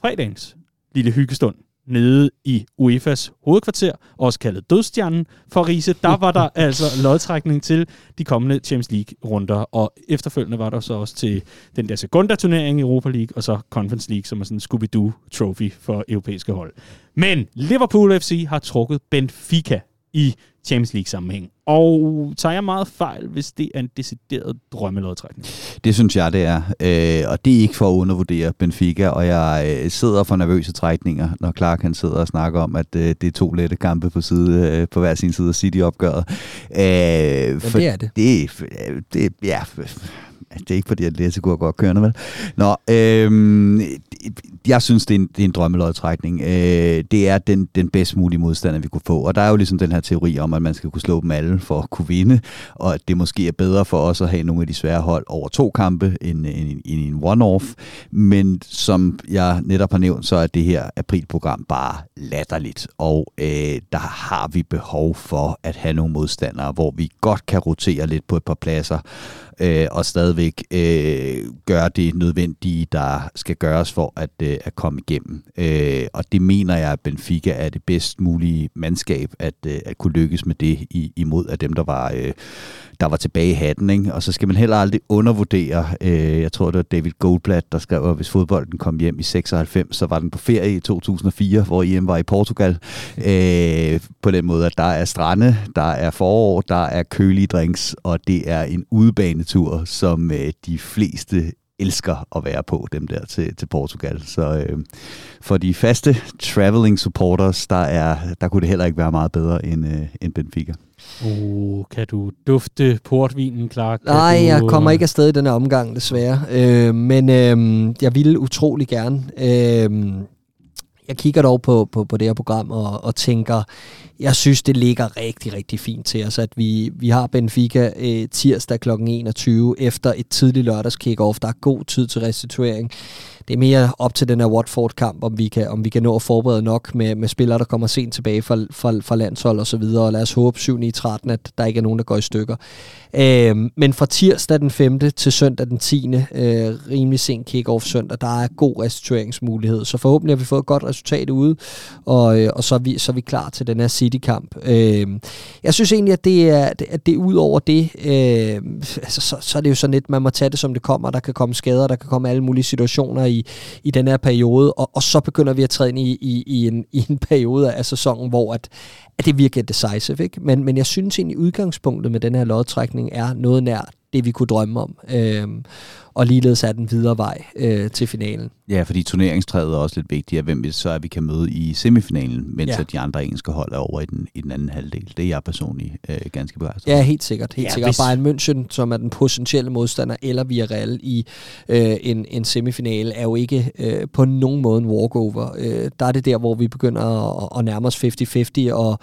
fredagens lille hyggestund nede i UEFA's hovedkvarter, også kaldet Dødstjernen for Riese. Der var der altså lodtrækning til de kommende Champions League-runder, og efterfølgende var der så også til den der Segunda-turnering i Europa League, og så Conference League, som er sådan en Scooby-Doo-trophy for europæiske hold. Men Liverpool FC har trukket Benfica i Champions League-sammenhæng. Og tager jeg meget fejl, hvis det er en decideret drømmelodtrækning? Det synes jeg, det er. Øh, og det er ikke for at undervurdere Benfica, og jeg øh, sidder for nervøse trækninger, når Clark han sidder og snakker om, at øh, det er to lette kampe på, side, øh, på hver sin side af City-opgøret. Øh, Men det er det. Det, er- det, ja, det er ikke fordi, at Atletico er godt kørende, vel? Nå, øhm, jeg synes, det er en, det er en drømmelodtrækning. Øh, det er den, den bedst mulige modstander, vi kunne få. Og der er jo ligesom den her teori om, at man skal kunne slå dem alle for at kunne vinde, og at det måske er bedre for os at have nogle af de svære hold over to kampe end, end, end en one-off. Men som jeg netop har nævnt, så er det her aprilprogram bare latterligt. Og øh, der har vi behov for at have nogle modstandere, hvor vi godt kan rotere lidt på et par pladser, øh, og stadigvæk øh, gøre det nødvendige, der skal gøres for at, øh, at komme igennem. Øh, og det mener jeg, at Benfica er det bedst mulige mandskab at, øh, at kunne lykkes med det imod af dem, der var, øh, der var tilbage i hatten. Ikke? Og så skal man heller aldrig undervurdere, øh, jeg tror det var David Goldblatt, der skrev, at hvis fodbolden kom hjem i 96, så var den på ferie i 2004, hvor EM var i Portugal. Øh, på den måde, at der er strande, der er forår, der er kølige drinks, og det er en udebanetur, som øh, de fleste elsker at være på, dem der til, til Portugal. Så øh, for de faste traveling supporters, der, er, der kunne det heller ikke være meget bedre end, øh, end Benfica. Uh, kan du dufte portvinen, Clark? Kan Nej, du, jeg kommer ikke afsted i den her omgang, desværre. Øh, men øh, jeg ville utrolig gerne. Øh, jeg kigger dog på, på, på det her program og, og tænker, jeg synes, det ligger rigtig, rigtig fint til os, at vi, vi har Benfica øh, tirsdag kl. 21 efter et tidligt lørdags kick-off. Der er god tid til restituering. Det er mere op til den her Watford-kamp, om vi kan, om vi kan nå at forberede nok med, med spillere, der kommer sent tilbage fra, fra, fra landshold og så videre. Og lad os håbe 7 9 13 at der ikke er nogen, der går i stykker. Øh, men fra tirsdag den 5. til søndag den 10. Øh, rimelig sent kick-off søndag, der er god restitueringsmulighed. Så forhåbentlig har vi fået et godt resultat ude, og, øh, og så, er vi, så er vi klar til den her City-kamp. Øh, jeg synes egentlig, at det er, at det ud over det, øh, altså, så, så er det jo sådan lidt, man må tage det som det kommer. Der kan komme skader, der kan komme alle mulige situationer i, i den her periode, og, og så begynder vi at træde ind i, i, i, en, i en periode af sæsonen, hvor at, at det virker decisive. Ikke? Men, men jeg synes egentlig, udgangspunktet med den her lodtrækning er noget nær det, vi kunne drømme om. Øhm, og ligeledes er den videre vej øh, til finalen. Ja, fordi turneringstræet er også lidt vigtigt, hvem vi så er, vi kan møde i semifinalen, mens ja. de andre engelske hold er over i den, i den anden halvdel. Det er jeg personligt øh, ganske begejstret Ja, helt sikkert. Helt ja, sikkert. Hvis... Bayern München, som er den potentielle modstander, eller Villarreal i øh, en, en semifinale, er jo ikke øh, på nogen måde en walkover. Øh, der er det der, hvor vi begynder at, at nærme os 50-50 og,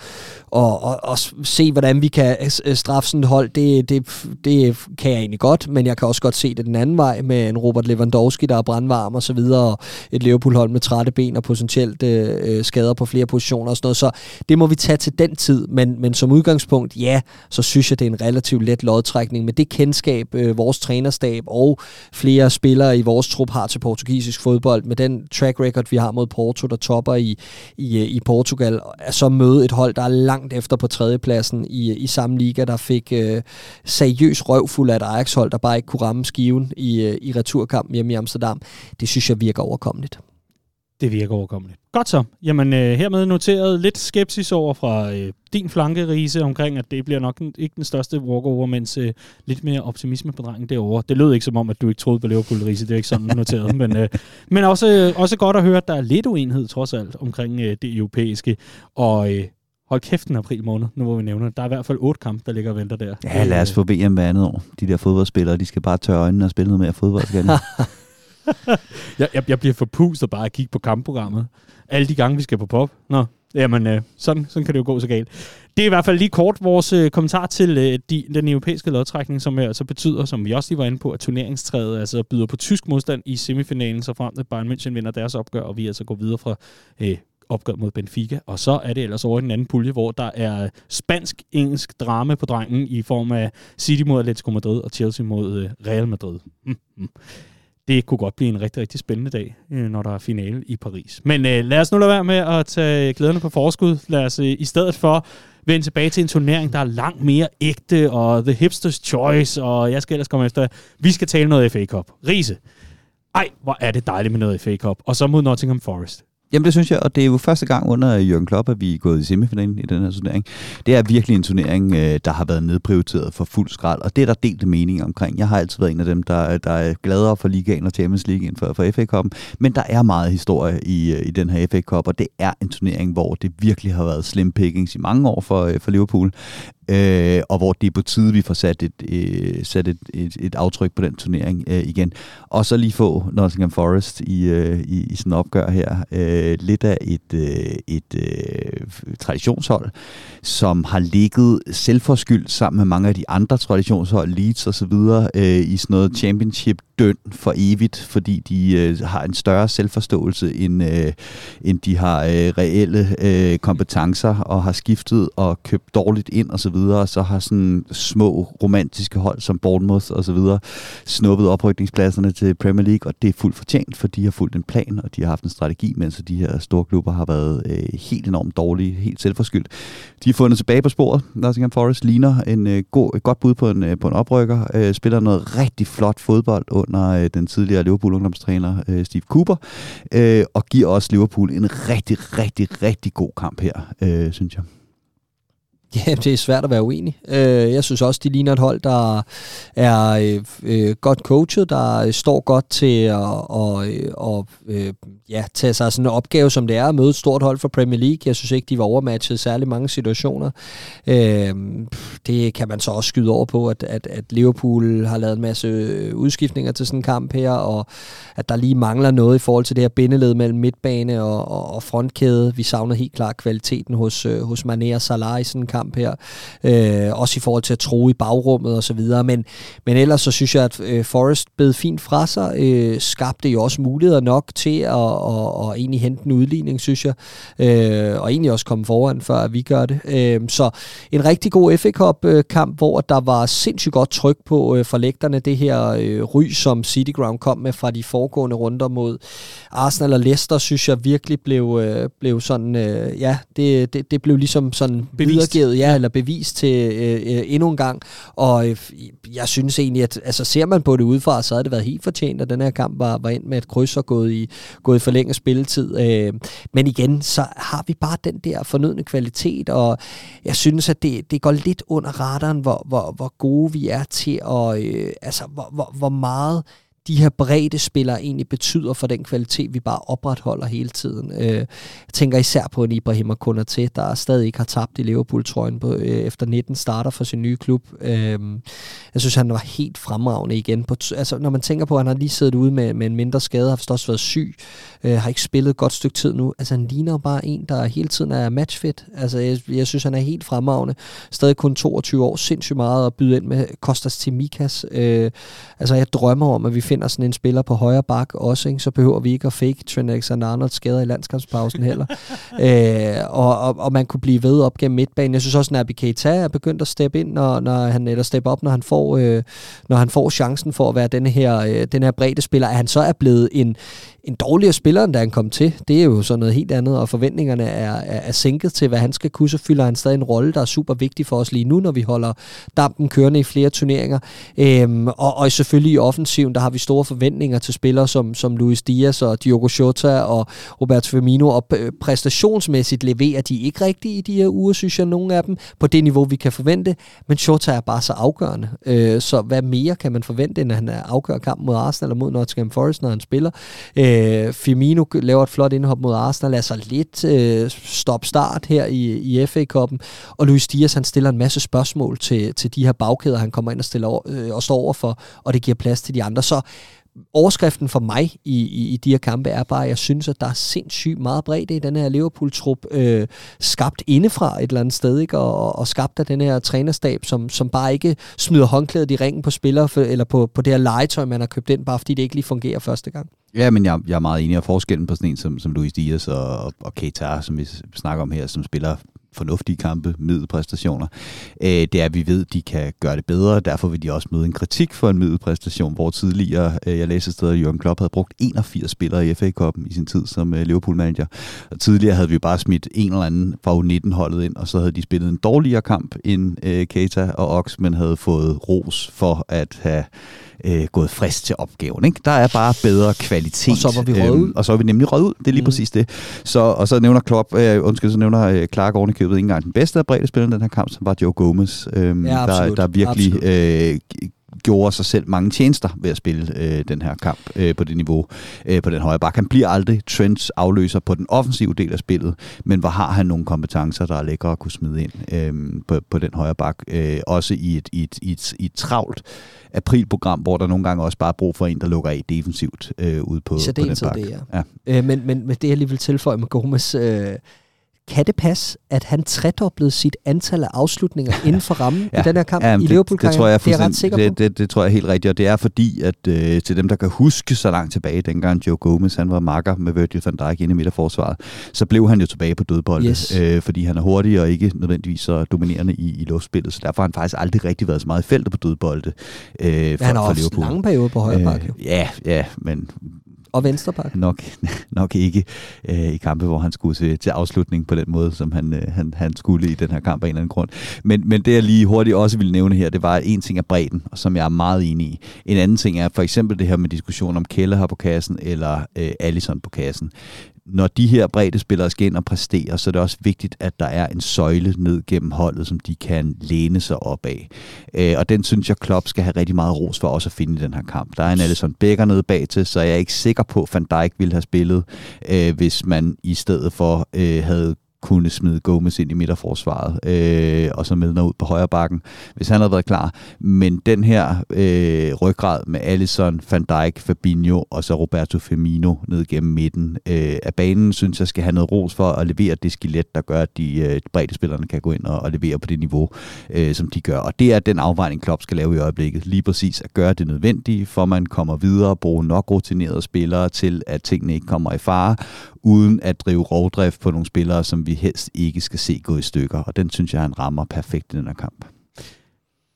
og, og, og se, hvordan vi kan straffe sådan et hold. Det, det, det kan jeg egentlig godt, men jeg kan også godt se det den anden vej med en Robert Lewandowski, der er brandvarm og så videre, og et Liverpool-hold med trætte ben og potentielt øh, øh, skader på flere positioner og sådan noget. Så det må vi tage til den tid, men, men som udgangspunkt, ja, så synes jeg, det er en relativt let lodtrækning. Men det kendskab, øh, vores trænerstab og flere spillere i vores trup har til portugisisk fodbold, med den track record, vi har mod Porto, der topper i, i, øh, i Portugal, er så møde et hold, der er langt efter på tredjepladsen i, i samme liga, der fik øh, seriøs røvfuld af et Ajax-hold, der bare ikke kunne ramme skiven i, i, øh, i returkampen hjemme i Amsterdam. Det synes jeg virker overkommeligt. Det virker overkommeligt. Godt så. Jamen, øh, hermed noteret lidt skepsis over fra øh, din flanke, Riese, omkring, at det bliver nok ikke den største walkover, mens øh, lidt mere optimisme på drengen derovre. Det lød ikke som om, at du ikke troede på Liverpool, Riese. Det er ikke sådan noteret. men øh, men også, øh, også godt at høre, at der er lidt uenighed, trods alt, omkring øh, det europæiske. Og øh, hold kæft en april måned, nu hvor vi nævner Der er i hvert fald otte kampe, der ligger og venter der. Ja, lad os få VM hver andet år. De der fodboldspillere, de skal bare tørre øjnene og spille noget mere fodbold. Skal jeg, jeg, jeg bliver forpustet bare at kigge på kampprogrammet. Alle de gange, vi skal på pop. Nå, jamen, øh, sådan, sådan kan det jo gå så galt. Det er i hvert fald lige kort vores øh, kommentar til øh, de, den europæiske lodtrækning, som altså betyder, som vi også lige var inde på, at turneringstræet altså byder på tysk modstand i semifinalen, så frem at Bayern München vinder deres opgør, og vi altså går videre fra øh, opgør mod Benfica. Og så er det ellers over i den anden pulje, hvor der er spansk-engelsk drama på drengen i form af City mod Atletico Madrid og Chelsea mod øh, Real Madrid. Mm, hmm det kunne godt blive en rigtig, rigtig spændende dag, øh, når der er finale i Paris. Men øh, lad os nu lade være med at tage glæderne på forskud. Lad os øh, i stedet for vende tilbage til en turnering, der er langt mere ægte, og The Hipsters Choice, og jeg skal ellers komme efter. Vi skal tale noget FA Cup. Riese. Ej, hvor er det dejligt med noget FA Cup. Og så mod Nottingham Forest. Jamen det synes jeg, og det er jo første gang under Jørgen Klopp, at vi er gået i semifinalen i den her turnering. Det er virkelig en turnering, øh, der har været nedprioriteret for fuld skrald, og det er der delte mening omkring. Jeg har altid været en af dem, der, der er gladere for ligaen og Champions League end for, for FA Cup'en, men der er meget historie i, øh, i den her FA Cup, og det er en turnering, hvor det virkelig har været slim pickings i mange år for, øh, for Liverpool øh, og hvor det er på tide, vi får sat et, øh, sat et, et, et aftryk på den turnering øh, igen. Og så lige få Nottingham Forest i, øh, i, i sådan en opgør her. Øh, Øh, lidt af et, øh, et øh, traditionshold, som har ligget selvforskyldt sammen med mange af de andre traditionshold, Leeds og så videre, øh, i sådan noget championship døn for evigt, fordi de øh, har en større selvforståelse, end, øh, end de har øh, reelle øh, kompetencer, og har skiftet og købt dårligt ind og så videre, og så har sådan små romantiske hold som Bournemouth og så videre snuppet oprykningspladserne til Premier League, og det er fuldt fortjent, for de har fulgt en plan, og de har haft en strategi, mens de her store klubber har været øh, helt enormt dårlige, helt selvforskyldt. De har fundet tilbage på sporet. Nottingham Forest ligner en øh, god, et godt bud på en, øh, på en oprykker, øh, spiller noget rigtig flot fodbold under øh, den tidligere Liverpool-ungdomstræner øh, Steve Cooper, øh, og giver også Liverpool en rigtig, rigtig, rigtig god kamp her, øh, synes jeg. Ja, det er svært at være uenig. Øh, jeg synes også, de ligner et hold, der er øh, øh, godt coachet, der står godt til at og, og, ja, tage sig sådan en opgave, som det er at møde et stort hold for Premier League. Jeg synes ikke, de var overmatchet særlig mange situationer. Det kan man så også skyde over på, at, at, at Liverpool har lavet en masse udskiftninger til sådan en kamp her, og at der lige mangler noget i forhold til det her bindeled mellem midtbane og, og, og frontkæde. Vi savner helt klart kvaliteten hos, hos Mané og Salah i sådan en kamp kamp her. Øh, også i forhold til at tro i bagrummet og så videre. Men, men ellers så synes jeg, at øh, Forrest bed fint fra sig. Øh, skabte jo også muligheder nok til at, at, at egentlig hente en udligning, synes jeg. Øh, og egentlig også komme foran, før vi gør det. Øh, så en rigtig god FA Cup-kamp, hvor der var sindssygt godt tryk på øh, forlægterne. Det her øh, ry, som City Ground kom med fra de foregående runder mod Arsenal og Leicester, synes jeg virkelig blev, øh, blev sådan, øh, ja, det, det, det blev ligesom sådan Bevist. videregivet ja, eller bevis til øh, øh, endnu en gang. Og øh, jeg synes egentlig, at altså, ser man på det udefra, så havde det været helt fortjent, at den her kamp var, var ind med et kryds og gået i, gået i forlænget spilletid. Øh, men igen, så har vi bare den der fornødne kvalitet, og jeg synes, at det, det går lidt under radaren, hvor, hvor, hvor gode vi er til at, øh, altså hvor, hvor, hvor meget de her brede spillere egentlig betyder for den kvalitet, vi bare opretholder hele tiden. Øh, jeg tænker især på en Ibrahim Konaté, der stadig ikke har tabt i Liverpool-trøjen på, øh, efter 19 starter for sin nye klub. Øh, jeg synes, han var helt fremragende igen. På, altså, når man tænker på, at han har lige siddet ude med, med en mindre skade, har også været syg, øh, har ikke spillet et godt stykke tid nu. Altså, han ligner bare en, der hele tiden er matchfit. Altså, jeg, jeg synes, han er helt fremragende. Stadig kun 22 år, sindssygt meget at byde ind med Kostas Timikas. Øh, altså, jeg drømmer om, at vi finder sådan en spiller på højre bak også, ikke? så behøver vi ikke at fake Trent Alexander-Arnold skader i landskampspausen heller. øh, og, og, og, man kunne blive ved op gennem midtbanen. Jeg synes også, at Naby Keita er begyndt at steppe ind, når, når han, eller steppe op, når han får, øh, når han får chancen for at være den her, øh, den her brede spiller. At han så er blevet en, en dårligere spiller, end da han kom til. Det er jo sådan noget helt andet, og forventningerne er, er, er sænket til, hvad han skal kunne. Så fylder han stadig en rolle, der er super vigtig for os lige nu, når vi holder dampen kørende i flere turneringer. Øhm, og, og selvfølgelig i offensiven, der har vi store forventninger til spillere som, som Luis Diaz og Diogo Jota og Roberto Firmino, og øh, præstationsmæssigt leverer de ikke rigtigt i de her uger, synes jeg, nogle af dem, på det niveau, vi kan forvente. Men Jota er bare så afgørende. Øh, så hvad mere kan man forvente, end at han afgør kampen mod Arsenal eller mod Nottingham Forest, når han spiller? Øh, Øh, Firmino laver et flot indhop mod Arsenal, altså lidt øh, stop-start her i, i FA-koppen, og Luis Dias han stiller en masse spørgsmål til, til de her bagkæder, han kommer ind og, stiller over, øh, og står over for, og det giver plads til de andre. Så overskriften for mig i, i, i de her kampe er bare, at jeg synes, at der er sindssygt meget bredde i den her Liverpool-trup, øh, skabt indefra et eller andet sted, ikke? Og, og skabt af den her trænerstab, som, som bare ikke smider håndklædet i ringen på spillere, for, eller på, på det her legetøj, man har købt ind, bare fordi det ikke lige fungerer første gang. Ja, men jeg, jeg er meget enig, og forskellen på sådan en som, som Luis Diaz og, og Keita, som vi snakker om her, som spiller fornuftige kampe, middelpræstationer, øh, det er, at vi ved, at de kan gøre det bedre. Derfor vil de også møde en kritik for en middelpræstation, hvor tidligere, øh, jeg læste et sted, at Jørgen Klopp havde brugt 81 spillere i FA-koppen i sin tid som øh, Liverpool-manager. Og tidligere havde vi bare smidt en eller anden fra U19-holdet ind, og så havde de spillet en dårligere kamp end øh, Keita og Ox, men havde fået ros for at have øh, gået frisk til opgaven. Ikke? Der er bare bedre kvalitet. Og så var vi røget øhm, ud. Og så er vi nemlig røget ud. Det er lige mm. præcis det. Så, og så nævner Klopp, øh, undskyld, så nævner øh, Clark oven i købet ikke engang den bedste af bredde spillere den her kamp, som var Joe Gomez. Øh, ja, der, der virkelig øh, gjorde sig selv mange tjenester ved at spille øh, den her kamp øh, på det niveau øh, på den højre bak. Han bliver aldrig Trents afløser på den offensive del af spillet, men hvor har han nogle kompetencer, der er lækre at kunne smide ind øh, på, på den højre bak. Øh, også i et, i, et, i, et, i et travlt aprilprogram, hvor der nogle gange også bare er brug for en, der lukker af defensivt øh, ud på, på den bak. Det, ja. ja. Øh, men, men, men det jeg lige vil tilføje med Gomes... Øh, kan det passe, at han tredoblede sit antal af afslutninger inden for rammen ja, i den her kamp ja, i liverpool det, det, tror jeg, det er jeg ret sikker det, på. Det, det, tror jeg helt rigtigt, og det er fordi, at øh, til dem, der kan huske så langt tilbage, dengang Joe Gomez han var makker med Virgil van Dijk inde i midterforsvaret, så blev han jo tilbage på dødbolde, yes. øh, fordi han er hurtig og ikke nødvendigvis så dominerende i, i luftspillet, så derfor har han faktisk aldrig rigtig været så meget i feltet på dødbolde øh, for, han har for Liverpool. lange perioder på højre bakke. Øh, ja, ja, men og venstreback? Nok, nok ikke øh, i kampe, hvor han skulle til, til afslutning på den måde, som han, øh, han, han skulle i den her kamp af en eller anden grund. Men, men det jeg lige hurtigt også ville nævne her, det var, at en ting er bredden, og som jeg er meget enig i. En anden ting er for eksempel det her med diskussion om Kelle her på kassen, eller øh, Allison på kassen når de her brede spillere skal ind og præstere, så er det også vigtigt, at der er en søjle ned gennem holdet, som de kan læne sig op af. Øh, og den synes jeg, Klopp skal have rigtig meget ros for også at finde i den her kamp. Der er en Alisson Becker nede bag til, så jeg er ikke sikker på, at Van Dijk ville have spillet, øh, hvis man i stedet for øh, havde kunne smide Gomez ind i midterforsvaret, øh, og så Milner ud på højre bakken, hvis han havde været klar. Men den her øh, ryggrad med Allison, Van Dijk, Fabinho og så Roberto Firmino ned gennem midten øh, af banen, synes jeg skal have noget ros for at levere det skelet, der gør, at de øh, brede spillerne kan gå ind og, og levere på det niveau, øh, som de gør. Og det er den afvejning, Klopp skal lave i øjeblikket. Lige præcis at gøre det nødvendige, for man kommer videre og bruge nok rutinerede spillere til, at tingene ikke kommer i fare, uden at drive rovdrift på nogle spillere, som vi helst ikke skal se gå i stykker. Og den synes jeg, han rammer perfekt i den her kamp.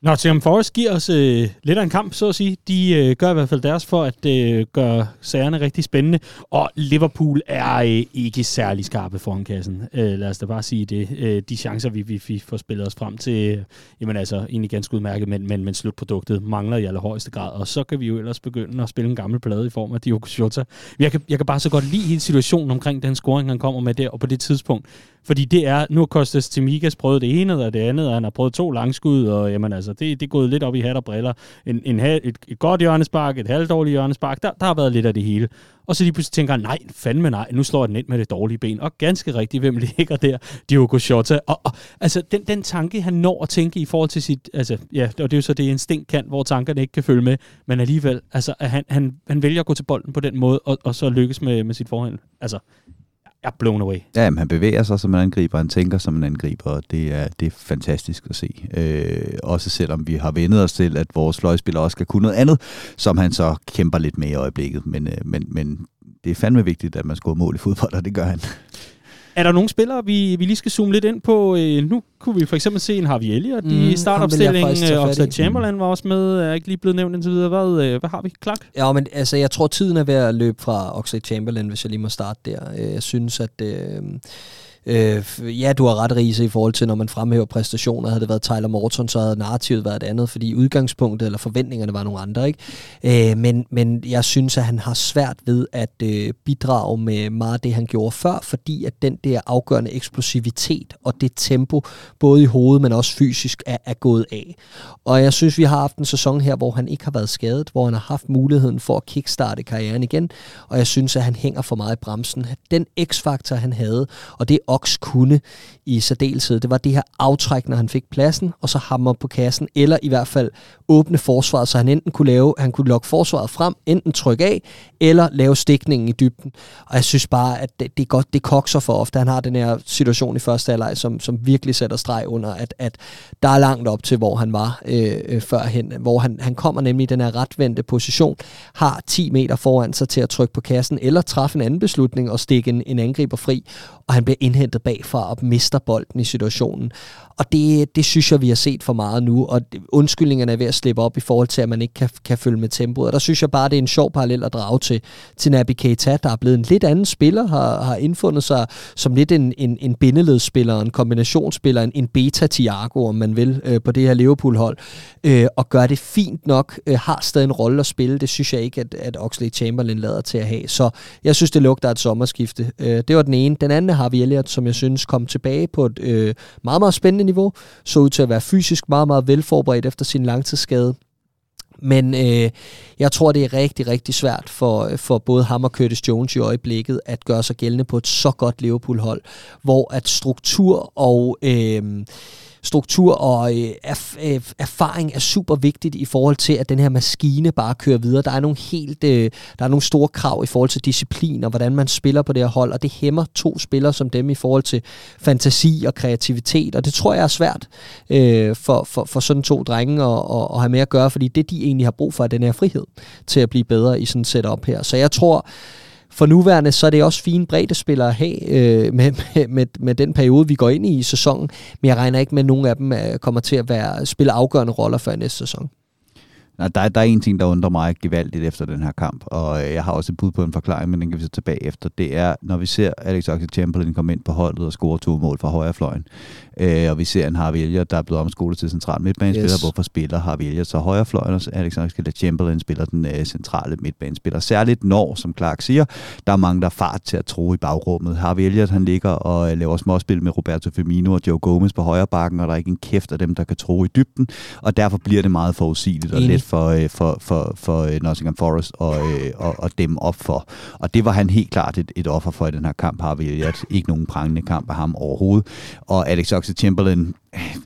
Nottingham Forest giver os øh, lidt af en kamp, så at sige. De øh, gør i hvert fald deres for at øh, gøre sagerne rigtig spændende. Og Liverpool er øh, ikke særlig skarpe foran kassen. Øh, lad os da bare sige det. Øh, de chancer, vi, vi, vi får spillet os frem til, øh, jamen altså egentlig ganske udmærket, men, men, men slutproduktet mangler i allerhøjeste grad. Og så kan vi jo ellers begynde at spille en gammel plade i form af Diogo Jota. Jeg kan, jeg kan bare så godt lide hele situationen omkring den scoring, han kommer med der, og på det tidspunkt fordi det er, nu har Kostas Timikas prøvet det ene og det andet, og han har prøvet to langskud, og jamen altså, det, det er gået lidt op i hat og briller. En, en, et, et godt hjørnespark, et halvdårligt hjørnespark, der, der har været lidt af det hele. Og så lige pludselig tænker han, nej, fandme nej, nu slår den ind med det dårlige ben. Og ganske rigtigt, hvem ligger der? Diogo Jota. Og, og, altså, den, den tanke, han når at tænke i forhold til sit, altså, ja, og det er jo så det instinkt kan, hvor tankerne ikke kan følge med, men alligevel, altså, han, han, han vælger at gå til bolden på den måde, og, og så lykkes med, med sit forhånd. Altså, er blown away. Ja, jamen, han bevæger sig som en angriber, han tænker som en angriber, og det er, det er fantastisk at se. Øh, også selvom vi har vendet os til, at vores fløjspiller også skal kunne noget andet, som han så kæmper lidt med i øjeblikket. Men, øh, men, men det er fandme vigtigt, at man scorer mål i fodbold, og det gør han. Er der nogle spillere, vi, vi lige skal zoome lidt ind på? Øh, nu kunne vi for eksempel se en Harvey Elliott mm, i startopstillingen. Oxlade Chamberlain var også med, er ikke lige blevet nævnt indtil videre. Hvad, øh, hvad har vi? Clark? Ja, men altså, jeg tror, tiden er ved at løbe fra Oxlade Chamberlain, hvis jeg lige må starte der. Øh, jeg synes, at... Øh, Øh, ja, du har ret, Riese, i forhold til, når man fremhæver præstationer. Havde det været Tyler Morton, så havde narrativet været et andet, fordi udgangspunktet eller forventningerne var nogle andre. Ikke? Øh, men, men jeg synes, at han har svært ved at øh, bidrage med meget af det, han gjorde før, fordi at den der afgørende eksplosivitet og det tempo, både i hovedet, men også fysisk, er, er gået af. Og jeg synes, vi har haft en sæson her, hvor han ikke har været skadet, hvor han har haft muligheden for at kickstarte karrieren igen, og jeg synes, at han hænger for meget i bremsen. Den x-faktor, han havde, og det Ox kunne i særdeleshed. Det var det her aftræk, når han fik pladsen, og så hammer på kassen, eller i hvert fald åbne forsvaret, så han enten kunne lave, han kunne lokke forsvaret frem, enten trykke af, eller lave stikningen i dybden. Og jeg synes bare, at det, det er godt, det kokser for ofte. Han har den her situation i første halvleg, som, som virkelig sætter streg under, at, at der er langt op til, hvor han var øh, øh førhen, hvor han, han kommer nemlig i den her retvendte position, har 10 meter foran sig til at trykke på kassen, eller træffe en anden beslutning og stikke en, en angriber fri, og han bliver indhentet bagfra og mister bolden i situationen. Og det, det synes jeg, vi har set for meget nu, og undskyldningerne er ved at slippe op i forhold til, at man ikke kan, kan følge med tempoet. Og der synes jeg bare, det er en sjov parallel at drage til, til Naby Keita, der er blevet en lidt anden spiller, har, har indfundet sig som lidt en, en, en bindeledsspiller, en kombinationsspiller, en, en beta-Tiago, om man vil, øh, på det her Liverpool-hold, øh, og gør det fint nok, øh, har stadig en rolle at spille. Det synes jeg ikke, at, at Oxley Chamberlain lader til at have. Så jeg synes, det lugter et sommerskifte. Øh, det var den ene. Den anden har vi Elliot, som jeg synes kom tilbage på et øh, meget, meget spændende niveau. Så ud til at være fysisk meget, meget velforberedt efter sin langtidsskade. Men øh, jeg tror, det er rigtig, rigtig svært for, øh, for både ham og Curtis Jones i øjeblikket at gøre sig gældende på et så godt Liverpool-hold, hvor at struktur og... Øh, struktur og øh, erf- øh, erfaring er super vigtigt i forhold til, at den her maskine bare kører videre. Der er nogle helt, øh, der er nogle store krav i forhold til disciplin og hvordan man spiller på det her hold, og det hæmmer to spillere som dem i forhold til fantasi og kreativitet, og det tror jeg er svært øh, for, for, for sådan to drenge at, at, at have med at gøre, fordi det de egentlig har brug for er den her frihed til at blive bedre i sådan et setup her. Så jeg tror, for nuværende, så er det også fine breddespillere at have øh, med, med, med, med den periode, vi går ind i i sæsonen. Men jeg regner ikke med, at nogen af dem øh, kommer til at være, spille afgørende roller før næste sæson. Nej, der, der er en ting, der undrer mig gevaldigt efter den her kamp, og øh, jeg har også et bud på en forklaring, men den kan vi så tilbage efter. Det er, når vi ser Alex Oxlade-Chamberlain komme ind på holdet og score to mål fra højrefløjen, øh, og vi ser en Harvey Elliott, der er blevet omskolet til central midtbanespiller. Yes. Hvorfor spiller Harvey Elliott så højrefløjen, og Alex Oxlade-Chamberlain spiller den øh, centrale midtbanespiller. Særligt når, som Clark siger, der er mange, der er fart til at tro i bagrummet. Harvey Elliott, han ligger og øh, laver småspil med Roberto Firmino og Joe Gomez på højre bakken, og der er ikke en kæft af dem, der kan tro i dybden, og derfor bliver det meget forudsigeligt og let for, øh, for, for, for øh, Nottingham Forest og, øh, og, og dem op for. Og det var han helt klart et, et offer for i den her kamp, Harvey Elliott. Ikke nogen prangende kamp af ham overhovedet. Og Alex Oxlade-Chamberlain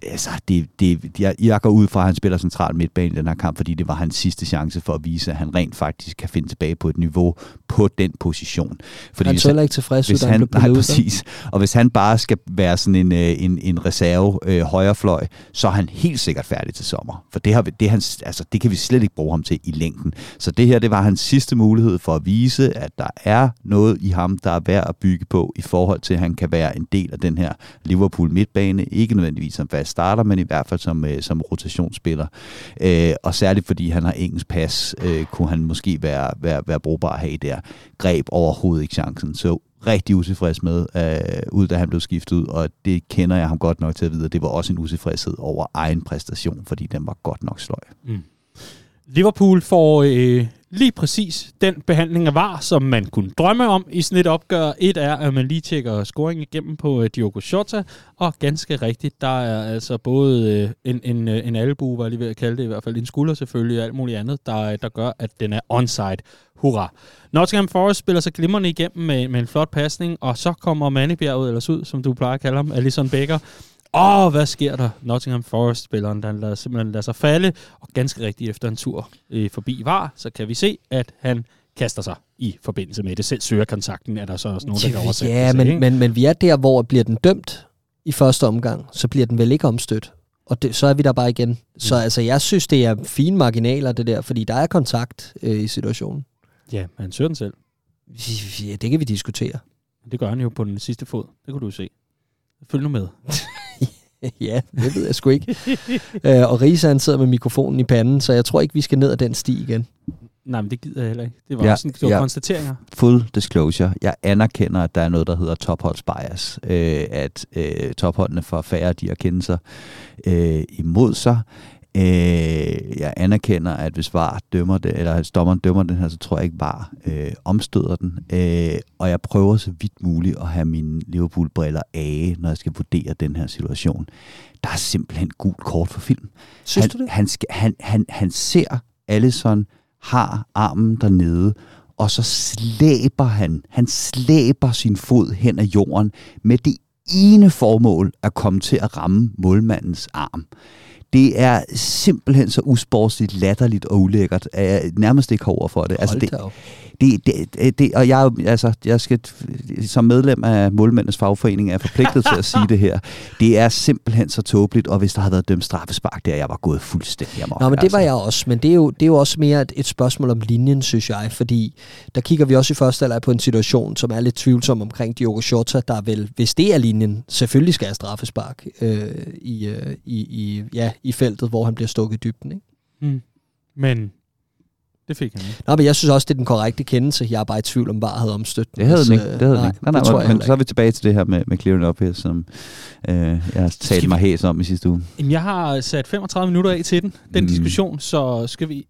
altså, det, det, jeg, jeg går ud fra, at han spiller central midtbane i den her kamp, fordi det var hans sidste chance for at vise, at han rent faktisk kan finde tilbage på et niveau på den position. Fordi han er ikke tilfreds, hvis han, han nej, præcis. Og hvis han bare skal være sådan en, øh, en, en reserve øh, højrefløj, så er han helt sikkert færdig til sommer. For det, har, det, hans, altså, det kan vi slet ikke bruge ham til i længden. Så det her, det var hans sidste mulighed for at vise, at der er noget i ham, der er værd at bygge på i forhold til, at han kan være en del af den her Liverpool midtbane. Ikke nødvendigvis som fast starter, men i hvert fald som, øh, som rotationsspiller. Øh, og særligt fordi han har engelsk pas, øh, kunne han måske være, være, være brugbar at have der. Greb overhovedet ikke chancen. Så rigtig utilfreds med, øh, ud da han blev skiftet ud, og det kender jeg ham godt nok til at vide, det var også en utilfredshed over egen præstation, fordi den var godt nok sløj. Mm. Liverpool får øh, lige præcis den behandling af var, som man kunne drømme om i sådan et opgør. Et er, at man lige tjekker scoring igennem på øh, Diogo Jota, og ganske rigtigt, der er altså både øh, en, en, øh, en albu, var jeg lige ved at kalde det, i hvert fald en skulder selvfølgelig, og alt muligt andet, der, øh, der gør, at den er onside. Hurra. Nottingham Forest spiller sig glimrende igennem med, med en flot pasning, og så kommer Mannebjerg ellers ud, som du plejer at kalde ham, Alison Becker, Åh, oh, hvad sker der? Nottingham Forest-spilleren, der lader, simpelthen lader sig falde, og ganske rigtigt efter en tur øh, forbi var, så kan vi se, at han kaster sig i forbindelse med det. Selv søger kontakten, er der så også nogen, der kan oversætte Ja, men, ikke? men, men vi er der, hvor bliver den dømt i første omgang, så bliver den vel ikke omstødt. Og det, så er vi der bare igen. Så altså, jeg synes, det er fine marginaler, det der, fordi der er kontakt øh, i situationen. Ja, men han søger den selv. Ja, det kan vi diskutere. Det gør han jo på den sidste fod. Det kunne du se. Følg nu med. ja, det ved jeg sgu ikke. øh, og Risa, han sidder med mikrofonen i panden, så jeg tror ikke, vi skal ned ad den sti igen. Nej, men det gider jeg heller ikke. Det var Ja, også en, det var ja. konstateringer. Full disclosure. Jeg anerkender, at der er noget, der hedder topholds bias. Øh, at øh, topholdene får færre de at kende sig øh, imod sig. Øh, jeg anerkender, at hvis VAR dømmer det, eller hvis dommeren dømmer den her, så tror jeg ikke VAR øh, omstøder den. Øh, og jeg prøver så vidt muligt at have mine Liverpool-briller af, når jeg skal vurdere den her situation. Der er simpelthen gult kort for film. Synes han, du det? Han, skal, han, han, han ser Allison har armen dernede, og så slæber han, han slæber sin fod hen ad jorden med det ene formål at komme til at ramme målmandens arm. Det er simpelthen så usportsligt, latterligt og ulækkert, jeg nærmest ikke har ord for det. Altså, det, det, det, det, og jeg, altså, jeg skal, som medlem af målmændenes fagforening, er forpligtet til at sige det her. Det er simpelthen så tåbeligt, og hvis der havde været dømt straffespark der, jeg var gået fuldstændig amok. Nå, men det var altså. jeg også, men det er jo, det er jo også mere et, et spørgsmål om linjen, synes jeg, fordi der kigger vi også i første alder på en situation, som er lidt tvivlsom omkring Diogo Jota, der vel, hvis det er linjen, selvfølgelig skal have straffespark øh, i, øh, i, i, ja, i feltet, hvor han bliver stukket i dybden. Ikke? Mm. Men det fik han ikke. Nå, men jeg synes også, det er den korrekte kendelse. Jeg er bare i tvivl om, bare havde omstødt. den, Det havde den ikke. øh, Det havde den nej, ikke. Nej, nej, det tror jeg men, så er vi tilbage til det her med, med clearing up her, som øh, jeg har talt vi- mig hæs om i sidste uge. Jamen, jeg har sat 35 minutter af til den, den Mm. diskussion, så skal vi...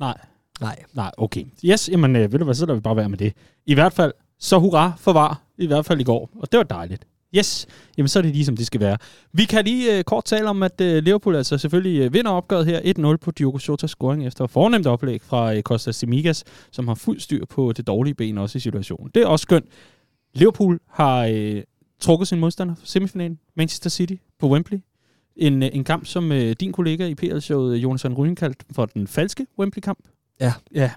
Nej, Nej. nej, okay. Yes, jamen, øh, ved du hvad, så lader vi bare være med det. I hvert fald, så hurra for var, i hvert fald i går, og det var dejligt. Yes, jamen så er det lige som det skal være. Vi kan lige øh, kort tale om, at øh, Liverpool altså selvfølgelig øh, vinder opgøret her 1-0 på Diogo Jotas scoring efter fornemt oplæg fra øh, Costa Simigas, som har fuld styr på det dårlige ben også i situationen. Det er også skønt. Liverpool har øh, trukket sin modstander for semifinalen, Manchester City på Wembley. En, øh, en kamp, som øh, din kollega i PL-showet, Jonathan Ryen, kaldte for den falske Wembley-kamp. Ja. Ja,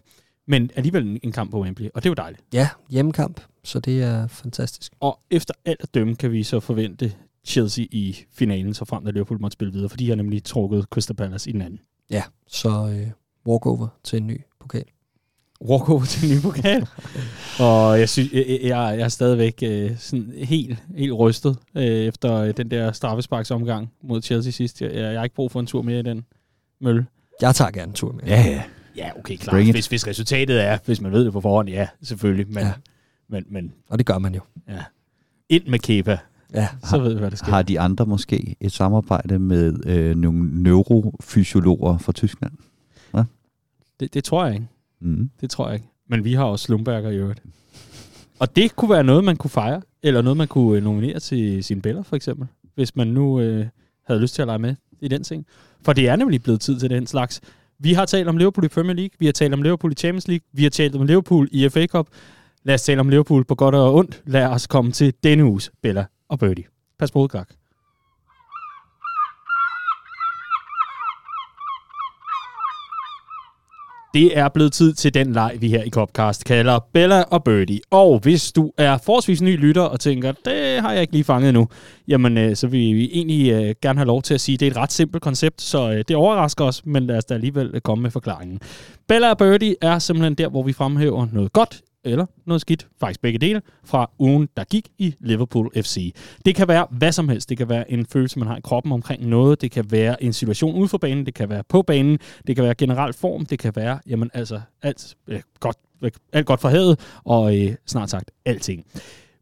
men alligevel en, en kamp på Wembley, og det er jo dejligt. Ja, hjemmekamp, så det er fantastisk. Og efter alt at dømme, kan vi så forvente Chelsea i finalen, så frem til Liverpool måtte spille videre, for de har nemlig trukket Crystal Palace i den anden. Ja, så øh, walkover til en ny pokal. Walkover til en ny pokal. og jeg, synes, jeg, jeg, jeg er stadigvæk øh, sådan helt, helt rystet øh, efter øh, den der straffesparksomgang mod Chelsea sidst. Jeg, jeg har ikke brug for en tur mere i den mølle. Jeg tager gerne en tur med. Ja, ja. Ja, okay, klart. Hvis, hvis resultatet er, hvis man ved det på forhånd, ja, selvfølgelig. Men, Ja. Ja. men, men Og det gør man jo. ja. ind med Kepa, Ja. så ved vi, hvad der sker. Har de andre måske et samarbejde med øh, nogle neurofysiologer fra Tyskland? Det, det tror jeg ikke. Mm. Det tror jeg ikke. Men vi har også Slumberger i øvrigt. Og det kunne være noget, man kunne fejre, eller noget, man kunne øh, nominere til sine billeder, for eksempel. Hvis man nu øh, havde lyst til at lege med i den ting. For det er nemlig blevet tid til den slags. Vi har talt om Liverpool i Premier League, vi har talt om Liverpool i Champions League, vi har talt om Liverpool i FA Cup. Lad os tale om Liverpool på godt og ondt. Lad os komme til denne uges Bella og Birdie. Pas på udgak. Det er blevet tid til den leg, vi her i Copcast kalder Bella og Birdie. Og hvis du er forholdsvis ny lytter og tænker, det har jeg ikke lige fanget nu, jamen øh, så vil vi egentlig øh, gerne have lov til at sige, at det er et ret simpelt koncept, så øh, det overrasker os, men lad os da alligevel øh, komme med forklaringen. Bella og Birdie er simpelthen der, hvor vi fremhæver noget godt eller noget skidt, faktisk begge dele, fra ugen, der gik i Liverpool FC. Det kan være hvad som helst. Det kan være en følelse, man har i kroppen omkring noget. Det kan være en situation ude for banen. Det kan være på banen. Det kan være generel form. Det kan være, jamen altså, alt, øh, godt, øh, alt godt for havet, og øh, snart sagt alting.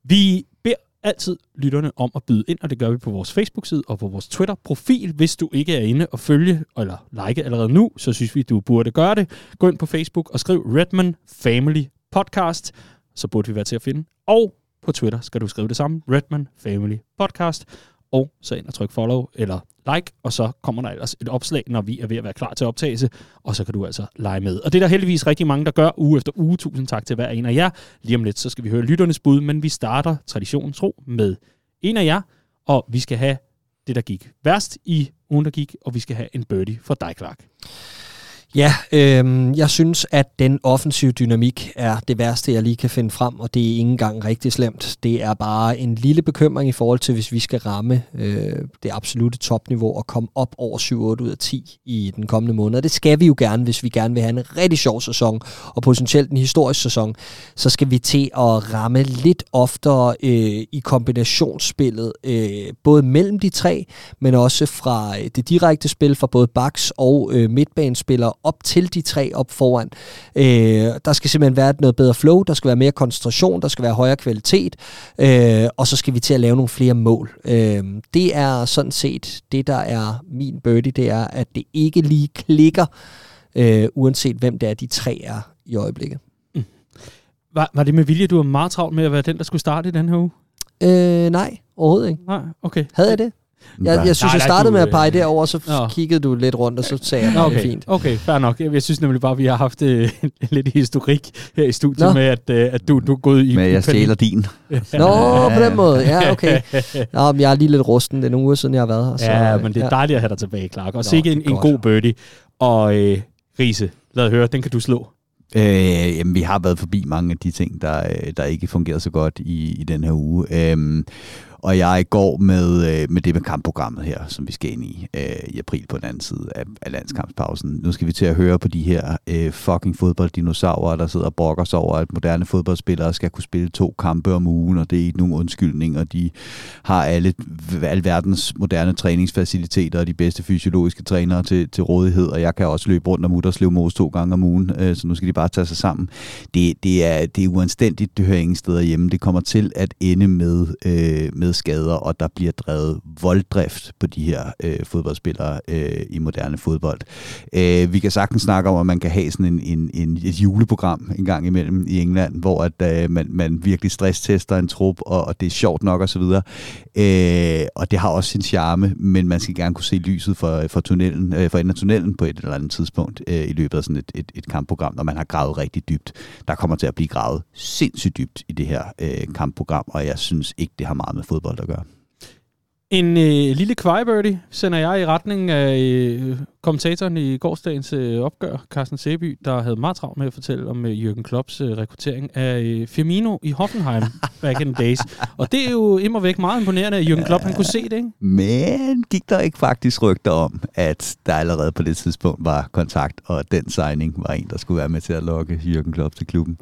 Vi beder altid lytterne om at byde ind, og det gør vi på vores Facebook-side og på vores Twitter-profil. Hvis du ikke er inde og følge eller like allerede nu, så synes vi, du burde gøre det. Gå ind på Facebook og skriv Redman Family Podcast, så burde vi være til at finde. Og på Twitter skal du skrive det samme, Redman Family Podcast, og så ind og tryk follow eller like, og så kommer der ellers et opslag, når vi er ved at være klar til optagelse, og så kan du altså lege med. Og det er der heldigvis rigtig mange, der gør uge efter uge. Tusind tak til hver en af jer. Lige om lidt, så skal vi høre lytternes bud, men vi starter traditionen tro med en af jer, og vi skal have det, der gik værst i ugen, der gik, og vi skal have en birdie for dig, Clark. Ja, øh, jeg synes, at den offensive dynamik er det værste, jeg lige kan finde frem, og det er ikke engang rigtig slemt. Det er bare en lille bekymring i forhold til, hvis vi skal ramme øh, det absolute topniveau og komme op over 7-8 ud af 10 i den kommende måned. Og det skal vi jo gerne, hvis vi gerne vil have en rigtig sjov sæson, og potentielt en historisk sæson. Så skal vi til at ramme lidt oftere øh, i kombinationsspillet, øh, både mellem de tre, men også fra øh, det direkte spil fra både backs og øh, midtbanespillere op til de tre op foran. Øh, der skal simpelthen være noget bedre flow, der skal være mere koncentration, der skal være højere kvalitet, øh, og så skal vi til at lave nogle flere mål. Øh, det er sådan set det, der er min birdie, det er, at det ikke lige klikker, øh, uanset hvem det er, de tre er i øjeblikket. Mm. Var, var det med vilje, du var meget travlt med at være den, der skulle starte i den her uge? Øh, nej, overhovedet ikke. Nej, okay. Havde jeg det? Jeg, jeg synes, jeg startede med at pege derover, så ja. kiggede du lidt rundt, og så sagde jeg, at okay. det er fint. Okay, fair nok. Jeg, jeg synes nemlig bare, at vi har haft øh, lidt historik her i studiet Nå. med, at, øh, at du, du er gået i... Med, at jeg stjæler din. Nå, på den måde. Ja, okay. Nå, men jeg er lige lidt rusten. Det er nogle uger siden, jeg har været her. Så, ja, men det er ja. dejligt at have dig tilbage, Clark. Og sikke en, en god birdie. Og øh, Riese, lad høre, den kan du slå. Øh, jamen, vi har været forbi mange af de ting, der, øh, der ikke fungerer så godt i, i den her uge. Øh, og jeg går med, øh, med det med kampprogrammet her, som vi skal ind i øh, i april på den anden side af, af landskampspausen. Nu skal vi til at høre på de her øh, fucking fodbolddinosaurer, der sidder og brokker sig over, at moderne fodboldspillere skal kunne spille to kampe om ugen, og det er ikke nogen undskyldning, og de har alle alverdens moderne træningsfaciliteter og de bedste fysiologiske trænere til, til rådighed, og jeg kan også løbe rundt om Utterslev Mose to gange om ugen, øh, så nu skal de bare tage sig sammen. Det, det, er, det er uanstændigt, det hører ingen steder hjemme. Det kommer til at ende med, øh, med skader, og der bliver drevet volddrift på de her øh, fodboldspillere øh, i moderne fodbold. Øh, vi kan sagtens snakke om, at man kan have sådan en, en, en, et juleprogram en gang imellem i England, hvor at, øh, man, man virkelig stresstester en trup, og, og det er sjovt nok osv. Øh, og det har også sin charme, men man skal gerne kunne se lyset for, for, tunnelen, øh, for enden af tunnelen på et eller andet tidspunkt øh, i løbet af sådan et, et, et kampprogram, når man har gravet rigtig dybt. Der kommer til at blive gravet sindssygt dybt i det her øh, kampprogram, og jeg synes ikke, det har meget med fodbold fodbold at gøre. En øh, lille kvejebirdie sender jeg i retning af øh, kommentatoren i gårdsdagens øh, opgør, Carsten Seby, der havde meget travlt med at fortælle om øh, Jürgen Klopps øh, rekruttering af øh, Firmino i Hoffenheim back in the days. Og det er jo immer væk meget imponerende, at Jürgen Klopp han kunne se det, ikke? Men gik der ikke faktisk rygter om, at der allerede på det tidspunkt var kontakt, og den signing var en, der skulle være med til at lokke Jürgen Klopp til klubben?